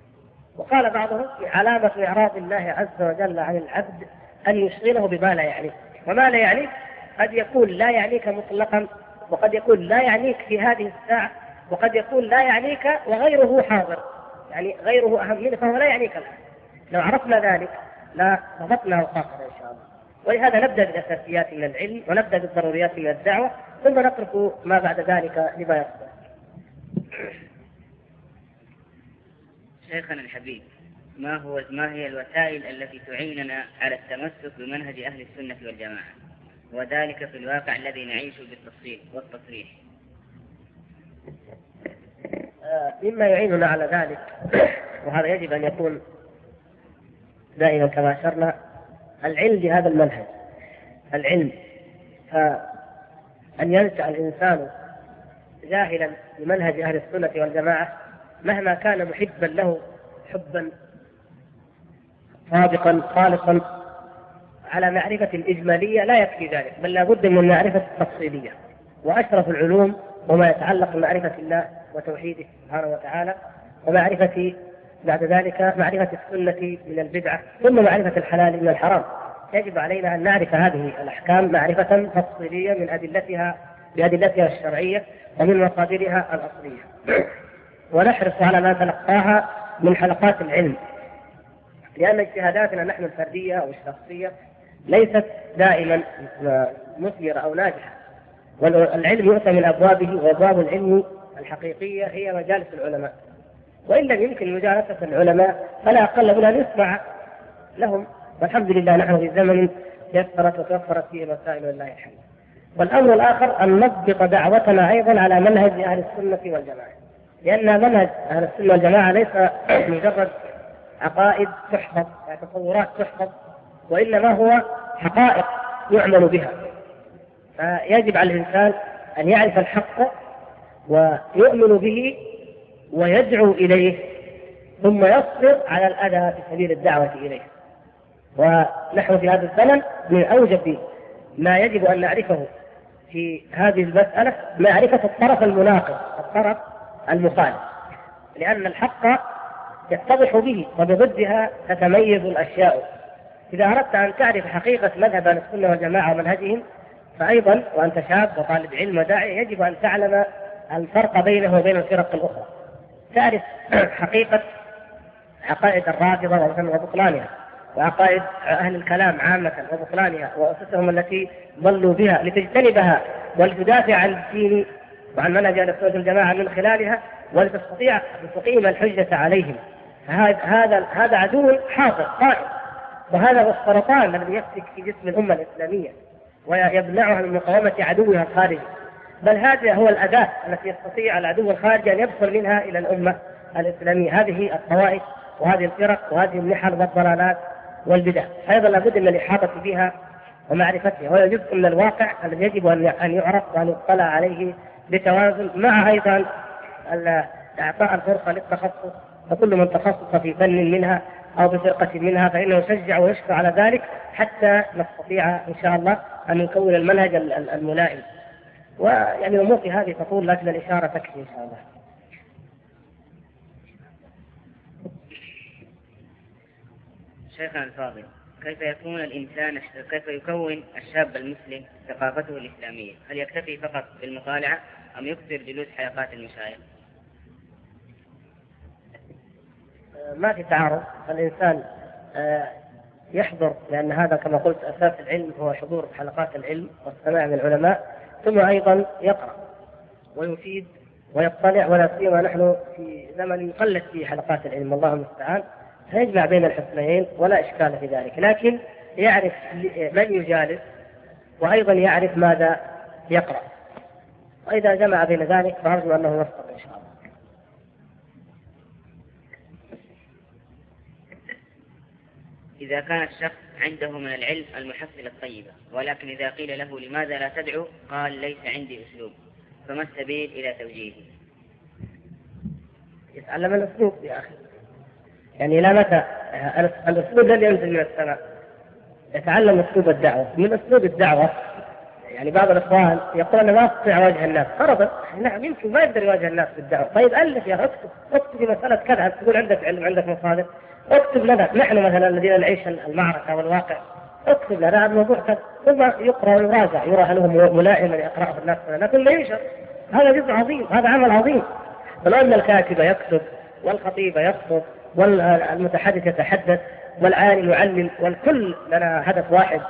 وقال بعضهم علامة إعراض الله عز وجل عن العبد أن يشغله بما لا يعنيه وما لا يعنيك؟ قد يكون لا يعنيك مطلقا وقد يكون لا يعنيك في هذه الساعة وقد يكون لا يعنيك وغيره حاضر. يعني غيره أهم منه فهو لا يعنيك الآن. لو عرفنا ذلك لا ضبطنا أوقاتنا إن شاء الله. ولهذا نبدأ بالأساسيات من العلم ونبدأ بالضروريات من الدعوة ثم نترك ما بعد ذلك لما يصدر شيخنا الحبيب ما هو ما هي الوسائل التي تعيننا على التمسك بمنهج أهل السنة والجماعة؟ وذلك في الواقع الذي نعيشه بالتفصيل والتصريح. آه، مما يعيننا على ذلك وهذا يجب أن يكون دائما كما أشرنا العلم بهذا المنهج العلم. فأن ينشأ الإنسان جاهلا بمنهج أهل السنة والجماعة مهما كان محبا له حبا صادقا خالصا على معرفة إجمالية لا يكفي ذلك بل لا بد من المعرفة التفصيلية. وأشرف العلوم وما يتعلق بمعرفة الله وتوحيده سبحانه وتعالى ومعرفة بعد ذلك معرفة السنة من البدعة ثم معرفة الحلال من الحرام. يجب علينا أن نعرف هذه الأحكام معرفة تفصيلية من أدلتها بأدلتها الشرعية ومن مصادرها الأصلية. ونحرص على ما تلقاها من حلقات العلم. لأن اجتهاداتنا نحن الفردية أو الشخصية ليست دائما مثمرة أو ناجحة. والعلم يؤتى من أبوابه وأبواب العلم الحقيقية هي مجالس العلماء. وإن لم يمكن مجالسة العلماء فلا أقل من أن يسمع لهم. والحمد لله نحن في زمن يسرت وتوفرت فيه مسائل ولله الحمد. والأمر الآخر أن نطبق دعوتنا أيضا على منهج أهل السنة والجماعة. لأن منهج أهل السنة والجماعة ليس مجرد عقائد تحفظ تصورات تحفظ وإنما هو حقائق يعمل بها. فيجب على الإنسان أن يعرف الحق ويؤمن به ويدعو إليه ثم يصبر على الأذى في سبيل الدعوة إليه. ونحن في هذا الزمن من أوجب ما يجب أن نعرفه في هذه المسألة معرفة الطرف المناقض. الطرف المخالف لأن الحق يتضح به وبضدها تتميز الأشياء. إذا أردت أن تعرف حقيقة مذهب أهل السنة والجماعة ومنهجهم فأيضا وأنت شاب وطالب علم وداعي يجب أن تعلم الفرق بينه وبين الفرق الأخرى. تعرف حقيقة عقائد الرافضة وبطلانها وعقائد أهل الكلام عامة وبطلانها وأسسهم التي ضلوا بها لتجتنبها ولتدافع عن الدين وعن منهج أهل السنة والجماعة من خلالها ولتستطيع أن تقيم الحجة عليهم. هذا هذا عدو حاضر قائم. وهذا هو السرطان الذي يفتك في جسم الأمة الإسلامية ويمنعها من مقاومة عدوها الخارجي. بل هذا هو الأداة التي يستطيع العدو الخارجي أن يدخل منها إلى الأمة الإسلامية. هذه الطوائف وهذه الفرق وهذه المحن والضلالات والبدع. أيضا لابد من الإحاطة بها ومعرفتها. وهي جزء من الواقع الذي يجب أن يعرف وأن يطلع عليه بتوازن مع أيضا إعطاء الفرصة للتخصص فكل من تخصص في فن منها أو بفرقة منها فإنه يشجع ويشكر على ذلك حتى نستطيع إن شاء الله أن نكون المنهج الملائم. ويعني الأمور في هذه تطول لكن الإشارة تكفي إن شاء الله. شيخنا الفاضل كيف يكون الإنسان كيف يكون الشاب المسلم ثقافته الإسلامية؟ هل يكتفي فقط بالمطالعة؟ أم يكثر جلوس حلقات المشايخ؟ ما في تعارض. الإنسان آه، يحضر لأن هذا كما قلت أساس العلم هو حضور حلقات العلم والسماع من العلماء ثم أيضا يقرأ ويفيد ويطلع ولا سيما نحن في زمن قلت فيه حلقات العلم الله المستعان. فيجمع بين الحسنيين ولا إشكال في ذلك لكن يعرف من يجالس وأيضا يعرف ماذا يقرأ. وإذا جمع بين ذلك فأرجو أنه يوفق إن شاء الله. إذا كان الشخص عنده من العلم المحصلة الطيبة ولكن إذا قيل له لماذا لا تدعو؟ قال ليس عندي أسلوب. فما السبيل إلى توجيهه؟ يتعلم الأسلوب يا أخي. يعني إلى متى الأسلوب لن ينزل من السماء. يتعلم أسلوب الدعوة. من أسلوب الدعوة يعني بعض الإخوان يقول أنا ما أستطيع أواجه الناس. فرضا نعم يمكن ما يقدر يواجه الناس بالدعوة. طيب ألف يا أخي اكتب اكتب في مسألة كذا. تقول عندك علم عندك مصادر؟ اكتب لنا نحن مثلا الذين نعيش المعركة والواقع اكتب لنا الموضوع كذا. ثم يقرأ ويراجع يرى هل هو ملائم ان يقرأه الناس. ولا ثم ينشر. هذا جزء عظيم هذا عمل عظيم. بل أن الكاتب يكتب والخطيب يخطب والمتحدث يتحدث والعالم يعلم والكل لنا هدف واحد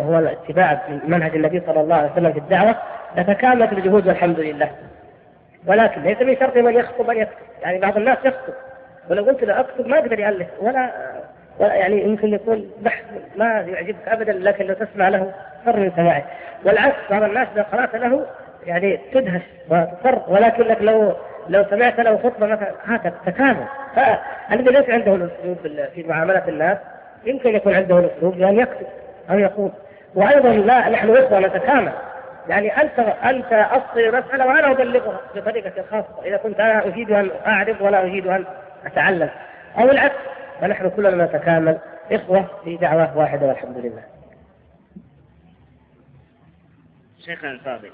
وهو الاتباع منهج النبي صلى الله عليه وسلم في الدعوة تتكامل الجهود والحمد لله. ولكن ليس من شرط من يخطب أن يكتب. يعني بعض الناس يخطب. ولو قلت له اكتب ما يقدر يألف. ولا ولا يعني يمكن يكون بحث ما يعجبك ابدا لكن لو تسمع له فر من سماعه. والعكس بعض الناس إذا قرأت له يعني تدهش وتفر. ولكنك لو لو سمعت له خطبة مثلا هكذا تكامل. فالذي ليس عنده الأسلوب في معاملة الناس. يمكن يكون عنده الأسلوب بأن يكتب أو يقول. وأيضا لا نحن اخوه نتكامل يعني أنت أنت أصلي مسألة وأنا أبلغها بطريقه خاصه إذا كنت أنا أريد أن اعرف ولا أريد أن أتعلم. أو العكس فنحن كلنا نتكامل. إخوة في دعوة واحدة والحمد لله. شيخنا الفاضل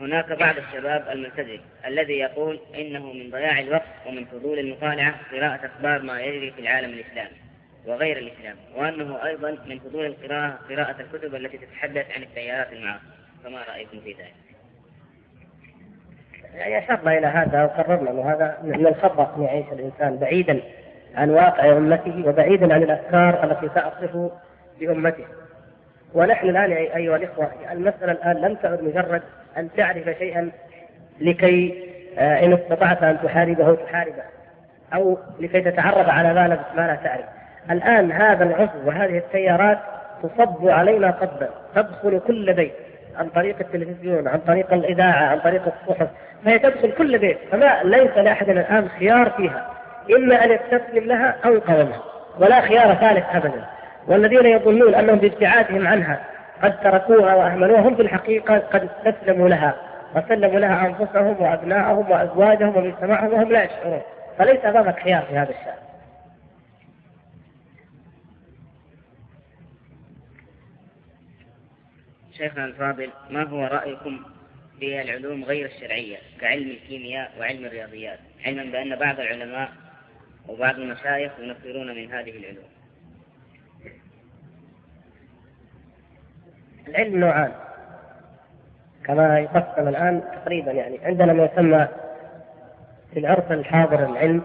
هناك بعض الشباب الملتزم الذي يقول إنه من ضياع الوقت ومن فضول المطالعة قراءة أخبار ما يجري في العالم الإسلامي. وغير الإسلام وأنه أيضا من فضول القراءة قراءة الكتب التي تتحدث عن التيارات المعاصره فما رأيكم في ذلك؟ يعني أشرنا إلى هذا وقررنا أنه هذا من الخطأ أن يعيش الإنسان بعيدا عن واقع أمته وبعيدا عن الأفكار التي تعصف بأمته. ونحن الآن أيها الإخوة المسألة الآن لم تعد مجرد أن تعرف شيئا لكي آه، إن استطعت أن تحاربه تحاربه أو لكي تتعرف على ما لا تعرف. الآن هذا العصر وهذه التيارات تصب علينا صبا تدخل كل بيت عن طريق التلفزيون عن طريق الإذاعة عن طريق الصحف فهي تدخل كل بيت فما ليس لأحد الآن خيار فيها. إما أن يستسلم لها أو يقاومها ولا خيار ثالث ابدا. والذين يظنون أنهم بابتعادهم عنها قد تركوها وأهملوها هم في الحقيقة قد استسلموا لها وسلموا لها أنفسهم وابنائهم وأزواجهم ومجتمعهم وهم لا يشعرون. فليس أمامك خيار في هذا الشأن. شيخنا الفاضل ما هو رأيكم في العلوم غير الشرعية كعلم الكيمياء وعلم الرياضيات؟ علما بأن بعض العلماء وبعض المشايخ ينفرون من هذه العلوم. العلم نوعان. كما يقسم الآن تقريبا يعني عندنا ما يسمى في العرف الحاضر العلم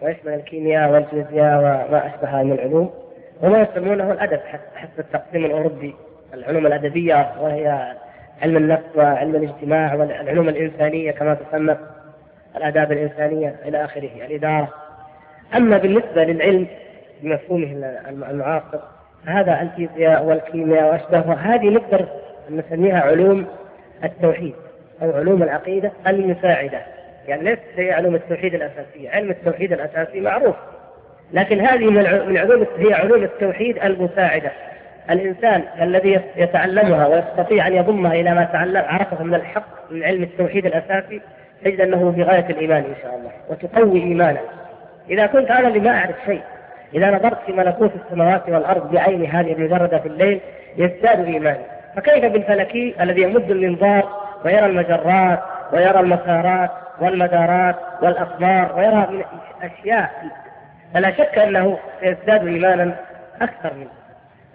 ويشمل الكيمياء والفيزياء وما أشبهها من العلوم وما يسمونه الأدب حسب التقسيم الأوروبي. العلوم الأدبية وهي علم النفس وعلم الاجتماع والعلوم الإنسانية كما تسمى الآداب الإنسانية إلى آخره. الإدارة. أما بالنسبة للعلم بمفهومه المعاصر فهذا الفيزياء والكيمياء وأشباهها هذه نقدر نسميها علوم التوحيد أو علوم العقيدة المساعدة. يعني ليست هي علوم التوحيد الأساسية علم التوحيد الأساسي معروف. لكن هذه من علوم هي علوم التوحيد المساعدة. الإنسان الذي يتعلمها ويستطيع أن يضمها إلى ما تعلم عرفه من الحق من علم التوحيد الأساسي تجد أنه في غاية الإيمان إن شاء الله وتقوي إيمانه. إذا كنت أنا اللي ما أعرف شيء إذا نظرت في ملكوت السماوات والأرض بعيني هذه المجردة في الليل يزداد إيماني. فكيف بالفلكي الذي يمد المنظار ويرى المجرات ويرى المسارات والمدارات والأقمار ويرى من أشياء فلا شك أنه يزداد إيمانا أكثر منه.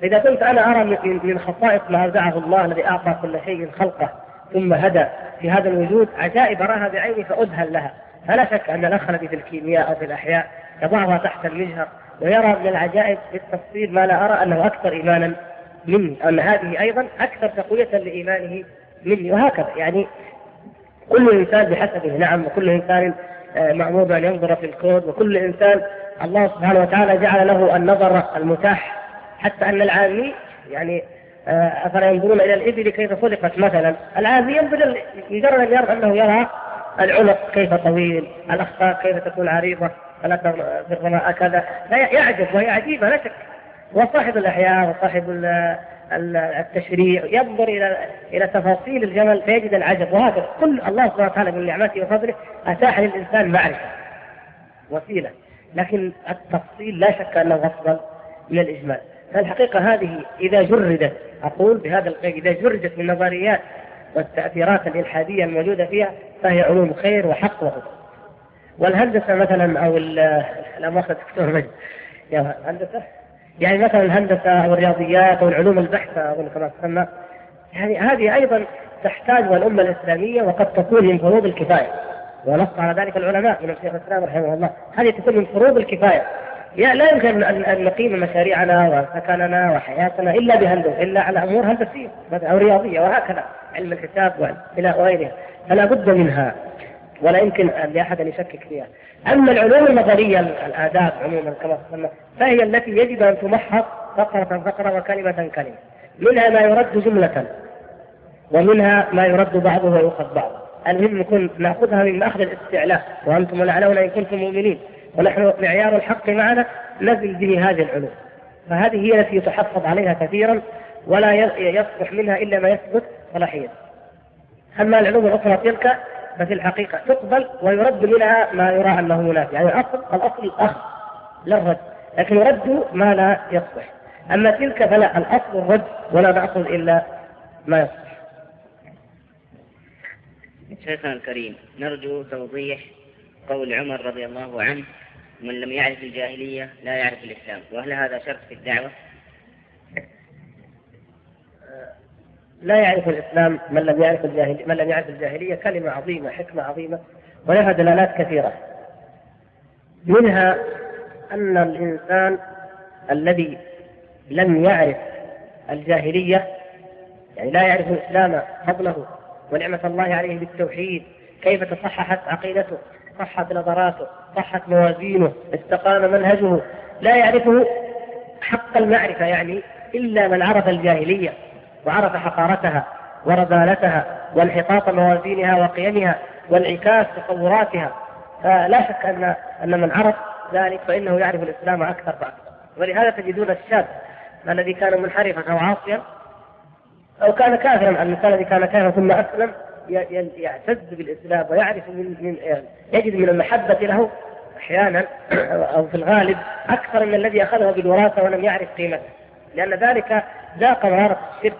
إذا كنت أنا أرى من خصائص ما أودعه الله الذي أعطى كل شيء خلقه ثم هدى في هذا الوجود عجائب أراها بعيني فأذهل لها. فلا شك أن الأخ الذي في الكيمياء أو في الأحياء يضعها تحت المجهر ويرى من العجائب في التفصيل ما لا أرى أنه أكثر إيمانا مني أن هذه أيضا أكثر تقوية لإيمانه مني وهكذا. يعني كل إنسان بحسبه نعم وكل إنسان آه، معمود أن ينظر في الكون وكل إنسان الله سبحانه وتعالى جعل له النظر المتاح حتى أن العامي يعني آه، أفلا ينظرون إلى الإبل كيف خلقت مثلا؟ العامي ينظر مجرد أن يرى أنه يرى العنق كيف طويل الأخطاء كيف تكون عريضة في الرماء كذا يعجب وهي عجيبة لا شك. وصاحب الأحياء وصاحب التشريع ينظر إلى إلى تفاصيل الجمل فيجد العجب وهكذا. كل الله سبحانه وتعالى من نعمته وفضله أتاح للإنسان معرفة وسيلة. لكن التفصيل لا شك أنه أفضل من الإجمال. فالحقيقة هذه إذا جردت أقول بهذا القيد إذا جردت من نظريات والتأثيرات الإلحادية الموجودة فيها فهي علوم خير وحق وهدى والهندسة مثلا أو لا مؤاخذه دكتور مجد. يا هندسة؟ يعني مثلا الهندسة أو الرياضيات أو العلوم البحثة أظن كما تسمى. يعني هذه أيضا تحتاجها الامه الإسلامية وقد تكون من فروض الكفاية. ونص على ذلك العلماء من الشيخ الإسلام رحمه الله. هذه تكون من فروض الكفاية. يعني لا يمكن ان نقيم مشاريعنا وسكننا وحياتنا إلا بهندسة إلا على أمور هندسية أو رياضية وهكذا علم الحساب والى غيرها فلا بد منها ولا يمكن لأحد أن يشكك فيها. أما العلوم النظرية الآداب عموما كما تسمى فهي التي يجب أن تمحص فقرة فقرة وكلمة كلمة منها ما يرد جملة ومنها ما يرد بعضه ويؤخذ بعضه. المهم نكون نأخذها من ماخذ الاستعلاء وأنتم الأعلون إن كنتم مؤمنين. ونحن معيار الحق معنا نزل به هذه العلوم. فهذه هي التي يتحفظ عليها كثيرا ولا يصلح منها إلا ما يثبت صلاحيته أما العلوم الأخرى تلك ففي الحقيقة تقبل ويرد منها ما يرى أنه منافي. يعني الأصل الأصل الأخذ لا الرد لكن يرد ما لا يصلح. أما تلك فلا الأصل الرد ولا نأخذ إلا ما يصلح. شيخنا الكريم نرجو توضيح قول عمر رضي الله عنه من لم يعرف الجاهلية لا يعرف الإسلام وهل هذا شرط في الدعوة؟ لا يعرف الإسلام من لم يعرف الجاهليه من لم يعرف الجاهلية كلمة عظيمة حكمة عظيمة ولها دلالات كثيرة منها أن الإنسان الذي لم يعرف الجاهلية يعني لا يعرف الإسلام فضله ونعمة الله عليه بالتوحيد كيف تصححت عقيدته صحت نظراته صحت موازينه استقام منهجه. لا يعرفه حق المعرفة يعني إلا من عرف الجاهلية وعرف حقارتها ورذالتها وانحطاط موازينها وقيمها وانعكاس تصوراتها. فلا شك ان أن من عرف ذلك فإنه يعرف الإسلام أكثر فاكثر ولهذا تجدون الشاب الذي كان منحرفا أو عاصيا أو كان كافرا الانسان الذي كان كافرا ثم أسلم يعتز بالإسلام ويعرف من, من يعني يجد من المحبة له أحيانا أو في الغالب أكثر من الذي أخذه بالوراثة ولم يعرف قيمته. لأن ذلك ذاق مراره الشرك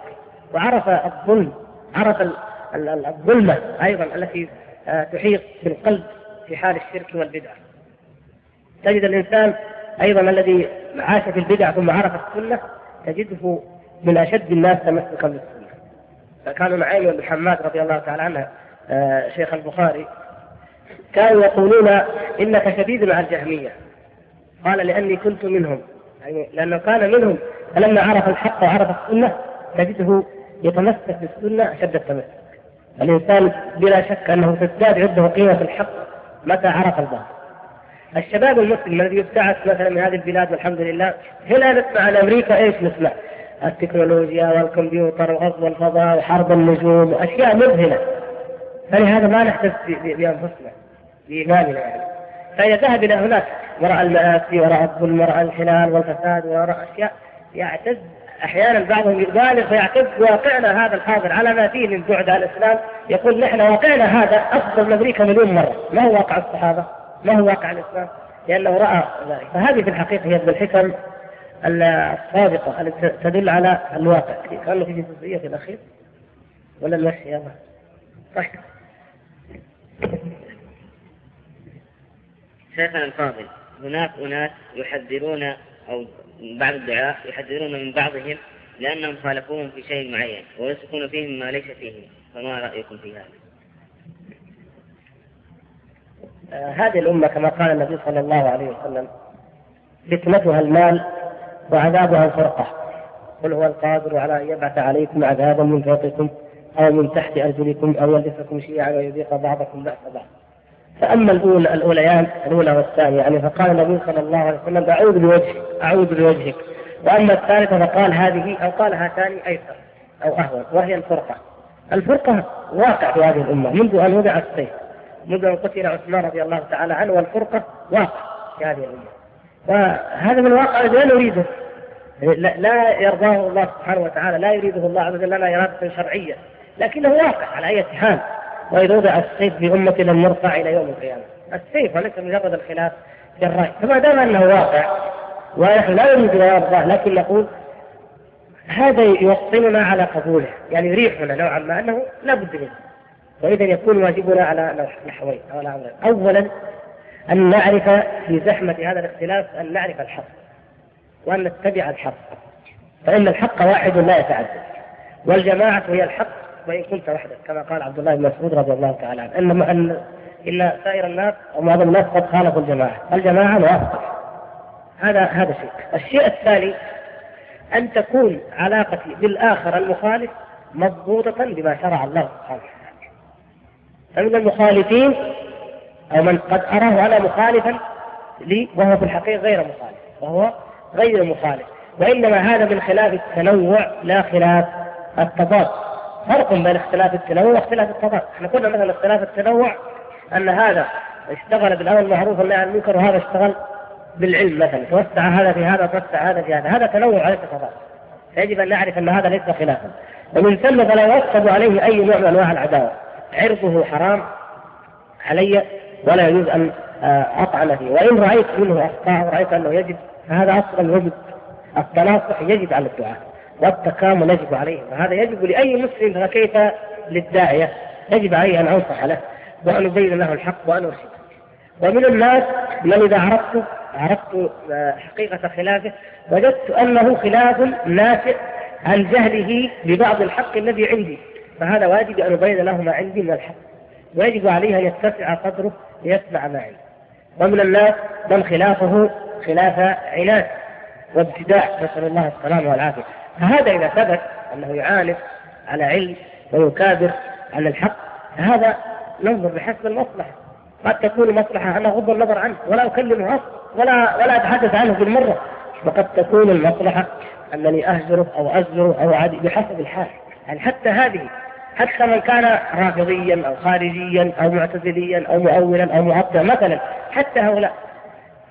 وعرف الظلم عرف الظلمة أيضا التي آه، تحيط بالقلب في حال الشرك والبدعة تجد الإنسان أيضا الذي عاش في البدع ثم عرف السنة تجده من أشد الناس تمسكا بالسنة فكانوا نعيم بن حماد رضي الله تعالى عنه آه، شيخ البخاري كانوا يقولون إنك شديد مع الجهمية. قال لأني كنت منهم. يعني لأنه كان منهم فلما عرف الحق وعرف السنة تجده يتمسك بالسنة أشد التمسك. الإنسان بلا شك أنه تزداد عنده قيمة الحق متى عرف الباطل. الشباب المسلم الذي يبتعث مثلا من هذه البلاد والحمد لله هنا نسمع عن أمريكا إيش نسمع؟ التكنولوجيا والكمبيوتر وغزو الفضاء وحرب النجوم واشياء مذهلة. فلهذا ما نحتس بأنفسنا بإيماننا يعني. فإذا ذهب إلى هناك وراء المآسي وراء الظلم وراء الانحلال والفساد وراء أشياء يعتز أحيانا بعضهم يبالغ فيعتز واقعنا هذا الحاضر على ما فيه من بعد عن الإسلام. يقول نحن واقعنا هذا أفضل من أمريكا مليون مرة، ما هو واقع الصحابة؟ ما هو واقع الإسلام؟ لأنه رأى ذلك، فهذه في الحقيقة هي من الحكم. الصادقه التي تدل على الواقع، كانه في جزئية في الأخير ولا نمشي يلا. طيب. شيخنا الفاضل هناك أناس يحذرون أو بعض الدعاء يحذرون من بعضهم لأنهم خالفوهم في شيء معين ويثقون فيهم ما ليس فيه فما رأيكم في هذا؟ آه هذه الأمة كما قال النبي صلى الله عليه وسلم فتنتها المال وعذابها الفرقة. قل هو القادر على أن يبعث عليكم عذابا من فوقكم أو من تحت أرجلكم أو يلبسكم شيعا ويذيق بعضكم بأس بعض. فأما الأولى الاوليان الأولى والثانية يعني فقال النبي صلى الله عليه وسلم أعوذ بوجهك أعوذ بوجهك. وأما الثالثة فقال هذه أو قال هاتان أيسر أو أهون وهي الفرقة. الفرقة واقع في هذه الأمة منذ أن وضع السيف منذ أن قتل عثمان رضي الله تعالى عنه والفرقة واقع في هذه الأمة. وهذا من الواقع الذي لا نريده. لا يرضاه الله سبحانه وتعالى لا يريده الله عز وجل لنا اراده شرعيه لكنه واقع على أي حال. وإذا وضع السيف في أمة لم يرفع إلى يوم القيامة. السيف وليس مجرد الخلاف في الرأي. فما دام أنه واقع ونحن لا نريد لا يرضاه لكن نقول هذا يوصلنا على قبوله. يعني يريحنا نوعا ما أنه لا بد منه. وإذا يكون واجبنا على نحوين على اولا أن نعرف في زحمة هذا الاختلاف أن نعرف الحق وأن نتبع الحق. فإن الحق واحد لا يتعدد والجماعة هي الحق وإن كنت وحدك كما قال عبد الله بن مسعود رضي الله تعالى عنه. إن ان سائر الناس أو معظم الناس قد خالفوا الجماعة الجماعة موافقه هذا هذا شيء. الشيء الثاني أن تكون علاقتي بالآخر المخالف مضبوطة بما شرع الله سبحانه وتعالى. فمن المخالفين أو من قد أراه أنا مخالفا لي وهو في الحقيقة غير مخالف وهو غير مخالف. وإنما هذا من خلاف التنوع لا خلاف التضاد. فرق بين اختلاف التنوع واختلاف التضاد. إحنا قلنا مثلا اختلاف التنوع أن هذا اشتغل بالأمر المعروف والنهي عن المنكر وهذا اشتغل بالعلم مثلا. توسع هذا في هذا توسع هذا في هذا. هذا تنوع عليه تضاد. فيجب أن نعرف أن هذا ليس خلافا. ومن ثم فلا يؤكد عليه أي نوع من أنواع العداوة. عرضه حرام علي ولا يجوز أن آه، أطعن فيه. وإن رأيت منه أخطاء ورأيت أنه يجب فهذا أصلا يجب التناصح يجب على الدعاء والتكامل يجب عليه وهذا يجب لأي مسلم فكيف للداعية؟ يجب عليه أن أنصح له وأن ابين له الحق وأن ارشده ومن الناس من إذا عرفت عرفت حقيقة خلافه وجدت أنه خلاف نافع عن جهله ببعض الحق الذي عندي فهذا واجب أن أبين له ما عندي من الحق. ويجب عليه أن يتسع قدره ليسمع ما عندي ومن الناس من خلافه خلاف عناد وابتداع. نسأل الله السلامة والعافية. فهذا إذا ثبت أنه يعاند على علم ويكابر على الحق فهذا ننظر بحسب المصلحة. قد تكون مصلحة أنا أغض النظر عنه ولا أكلمه أصلا ولا ولا أتحدث عنه بالمرة وقد تكون المصلحة أنني أهجره أو أزجره أو عادي بحسب الحال. يعني حتى هذه حتى من كان رافضيا أو خارجيا أو معتزليا أو مؤولا أو معطلا مثلا حتى هؤلاء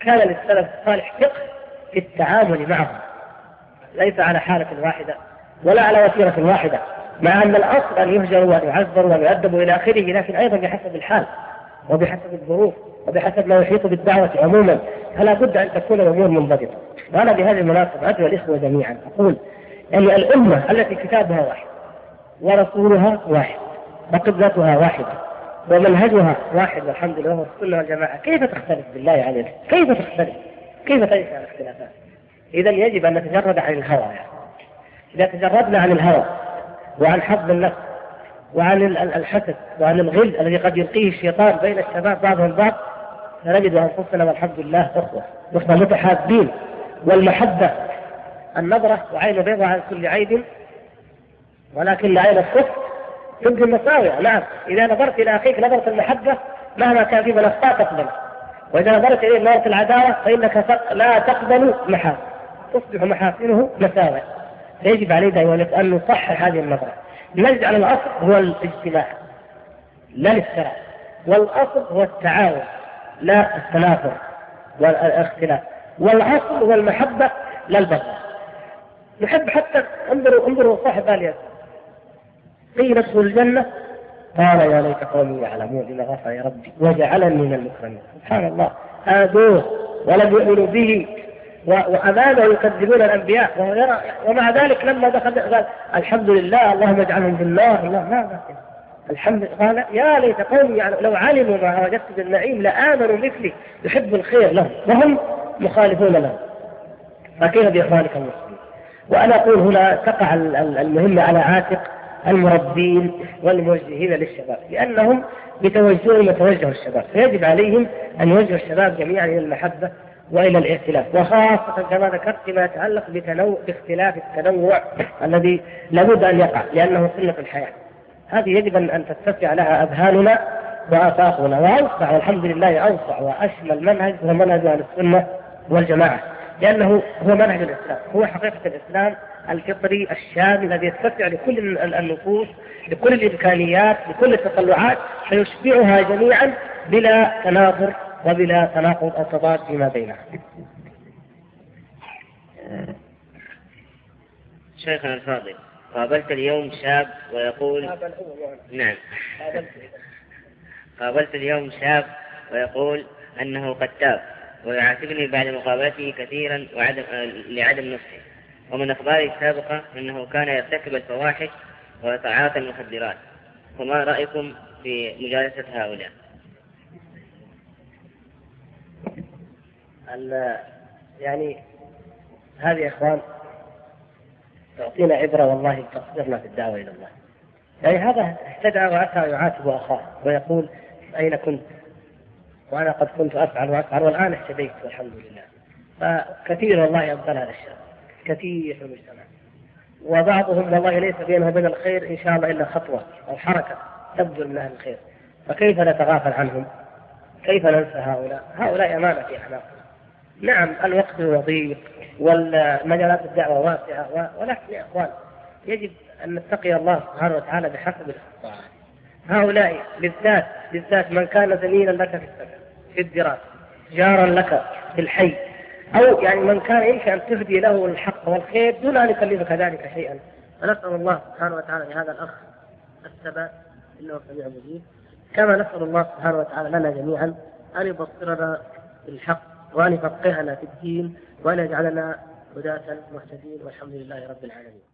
كان للسلف الصالح فقه في التعامل معهم. ليس على حالة واحدة ولا على وتيرة واحدة مع أن الأصل أن يهجروا وأن يعذروا وأن يؤدبوا إلى آخره لكن أيضا بحسب الحال وبحسب الظروف وبحسب ما يحيط بالدعوة عموما. فلا بد أن تكون الأمور منضبطة. وأنا بهذه المناسبة أدعو الإخوة جميعا أقول يعني الأمة التي كتابها واحد ورسولها واحد وقبلتها واحدة ومنهجها واحد والحمد لله السنة والجماعة كيف تختلف بالله عليك؟ كيف تختلف؟ كيف تنشأ الاختلافات إذا يجب أن نتجرد عن الهوى يعني. إذا تجردنا عن الهوى وعن حظ النفس وعن الحسد وعن الغل الذي قد يلقيه الشيطان بين الشباب بعضهم بعض فنجد أنفسنا والحمد لله أخوة أخوة متحابين والمحبة النظرة وعين بيضاء عن كل عيب ولكن عين الكفر تبدي المساوئ نعم. إذا نظرت إلى أخيك نظرة المحبة مهما كان في من تقبل. وإذا نظرت إليه نظرة العداوة فإنك لا تقبل محاسن. تصبح محاسنه مساوئ فيجب علينا أن نصحح هذه النظرة. نجعل الأصل هو الاجتماع لا الافتراء والأصل هو التعاون لا التنافر والاختلاف. والأصل هو المحبة لا البغض. نحب حتى انظروا انظروا صاحب آل قيل ادخل الجنة. قال يا ليت قومي يعلمون بما غفر يا ربي وجعلني من المكرمين. سبحان الله. آذوه ولم يؤمنوا به وامامه يكذبون يرى ومع ذلك لما دخل قال الحمد لله اللهم اجعلهم في النار. الله ما الحمد قال يا ليت قومي لو علموا ما وجدت بالنعيم لآمنوا مثلي. يحب الخير لهم وهم مخالفون له. فكيف بإخوانك المسلمين؟ وأنا أقول هنا تقع المهمة على عاتق. المربين والموجهين للشباب لأنهم بتوجههم يتوجه الشباب. فيجب عليهم أن يوجهوا الشباب جميعا إلى المحبة وإلى الائتلاف وخاصة كما ذكرت فيما يتعلق بتنوع باختلاف التنوع الذي لابد أن يقع لأنه سنه الحياة. هذه يجب أن تتسع لها أذهاننا وآفاقنا. وأوسع والحمد لله أوسع وأشمل منهج هو منهج أهل السنة والجماعة لأنه هو منهج الإسلام هو حقيقة الإسلام الفطري الشامل الذي يتسع لكل النفوس لكل الإمكانيات لكل التطلعات فيشبعها جميعا بلا تناظر وبلا تناقض أو تضاد فيما بينها. شيخنا الفاضل قابلت اليوم شاب ويقول نعم. قابلت. اليوم شاب ويقول أنه قد تاب ويعاتبني بعد مقابلته كثيرا وعدم لعدم نفسه ومن أخباره السابقة أنه كان يرتكب الفواحش ويتعاطى المخدرات فما رأيكم في مجالسة هؤلاء؟ يعني هذه يا إخوان تعطينا عبرة والله تقصرنا في الدعوة إلى الله. يعني هذا استدعى وأتى يعاتب أخاه ويقول أين كنت؟ وأنا قد كنت أفعل وأفعل والآن اهتديت والحمد لله. فكثير والله يبطل هذا الشر. كثير في المجتمع. وبعضهم والله ليس بينه وبين الخير إن شاء الله إلا خطوة أو حركة تبذل من أهل الخير. فكيف نتغافل عنهم؟ كيف ننسى هؤلاء؟ هؤلاء أمانة في احنافنا. نعم الوقت ضيق والمجالات الدعوة واسعة ولكن يا إخوان يجب أن نتقي الله سبحانه وتعالى بحسب الاستطاعة هؤلاء بالذات بالذات من كان زميلا لك في السكن في الدراسة جارا لك في الحي أو يعني من كان يمكن أن تهدي له الحق والخير دون أن يكلفك ذلك شيئا. فنسأل الله سبحانه وتعالى لهذا الأخ الثبات إنه سميع مجيب كما نسأل الله سبحانه وتعالى لنا جميعا أن يبصرنا بالحق وأن يفقهنا في الدين وأن يجعلنا هداة مهتدين والحمد لله رب العالمين.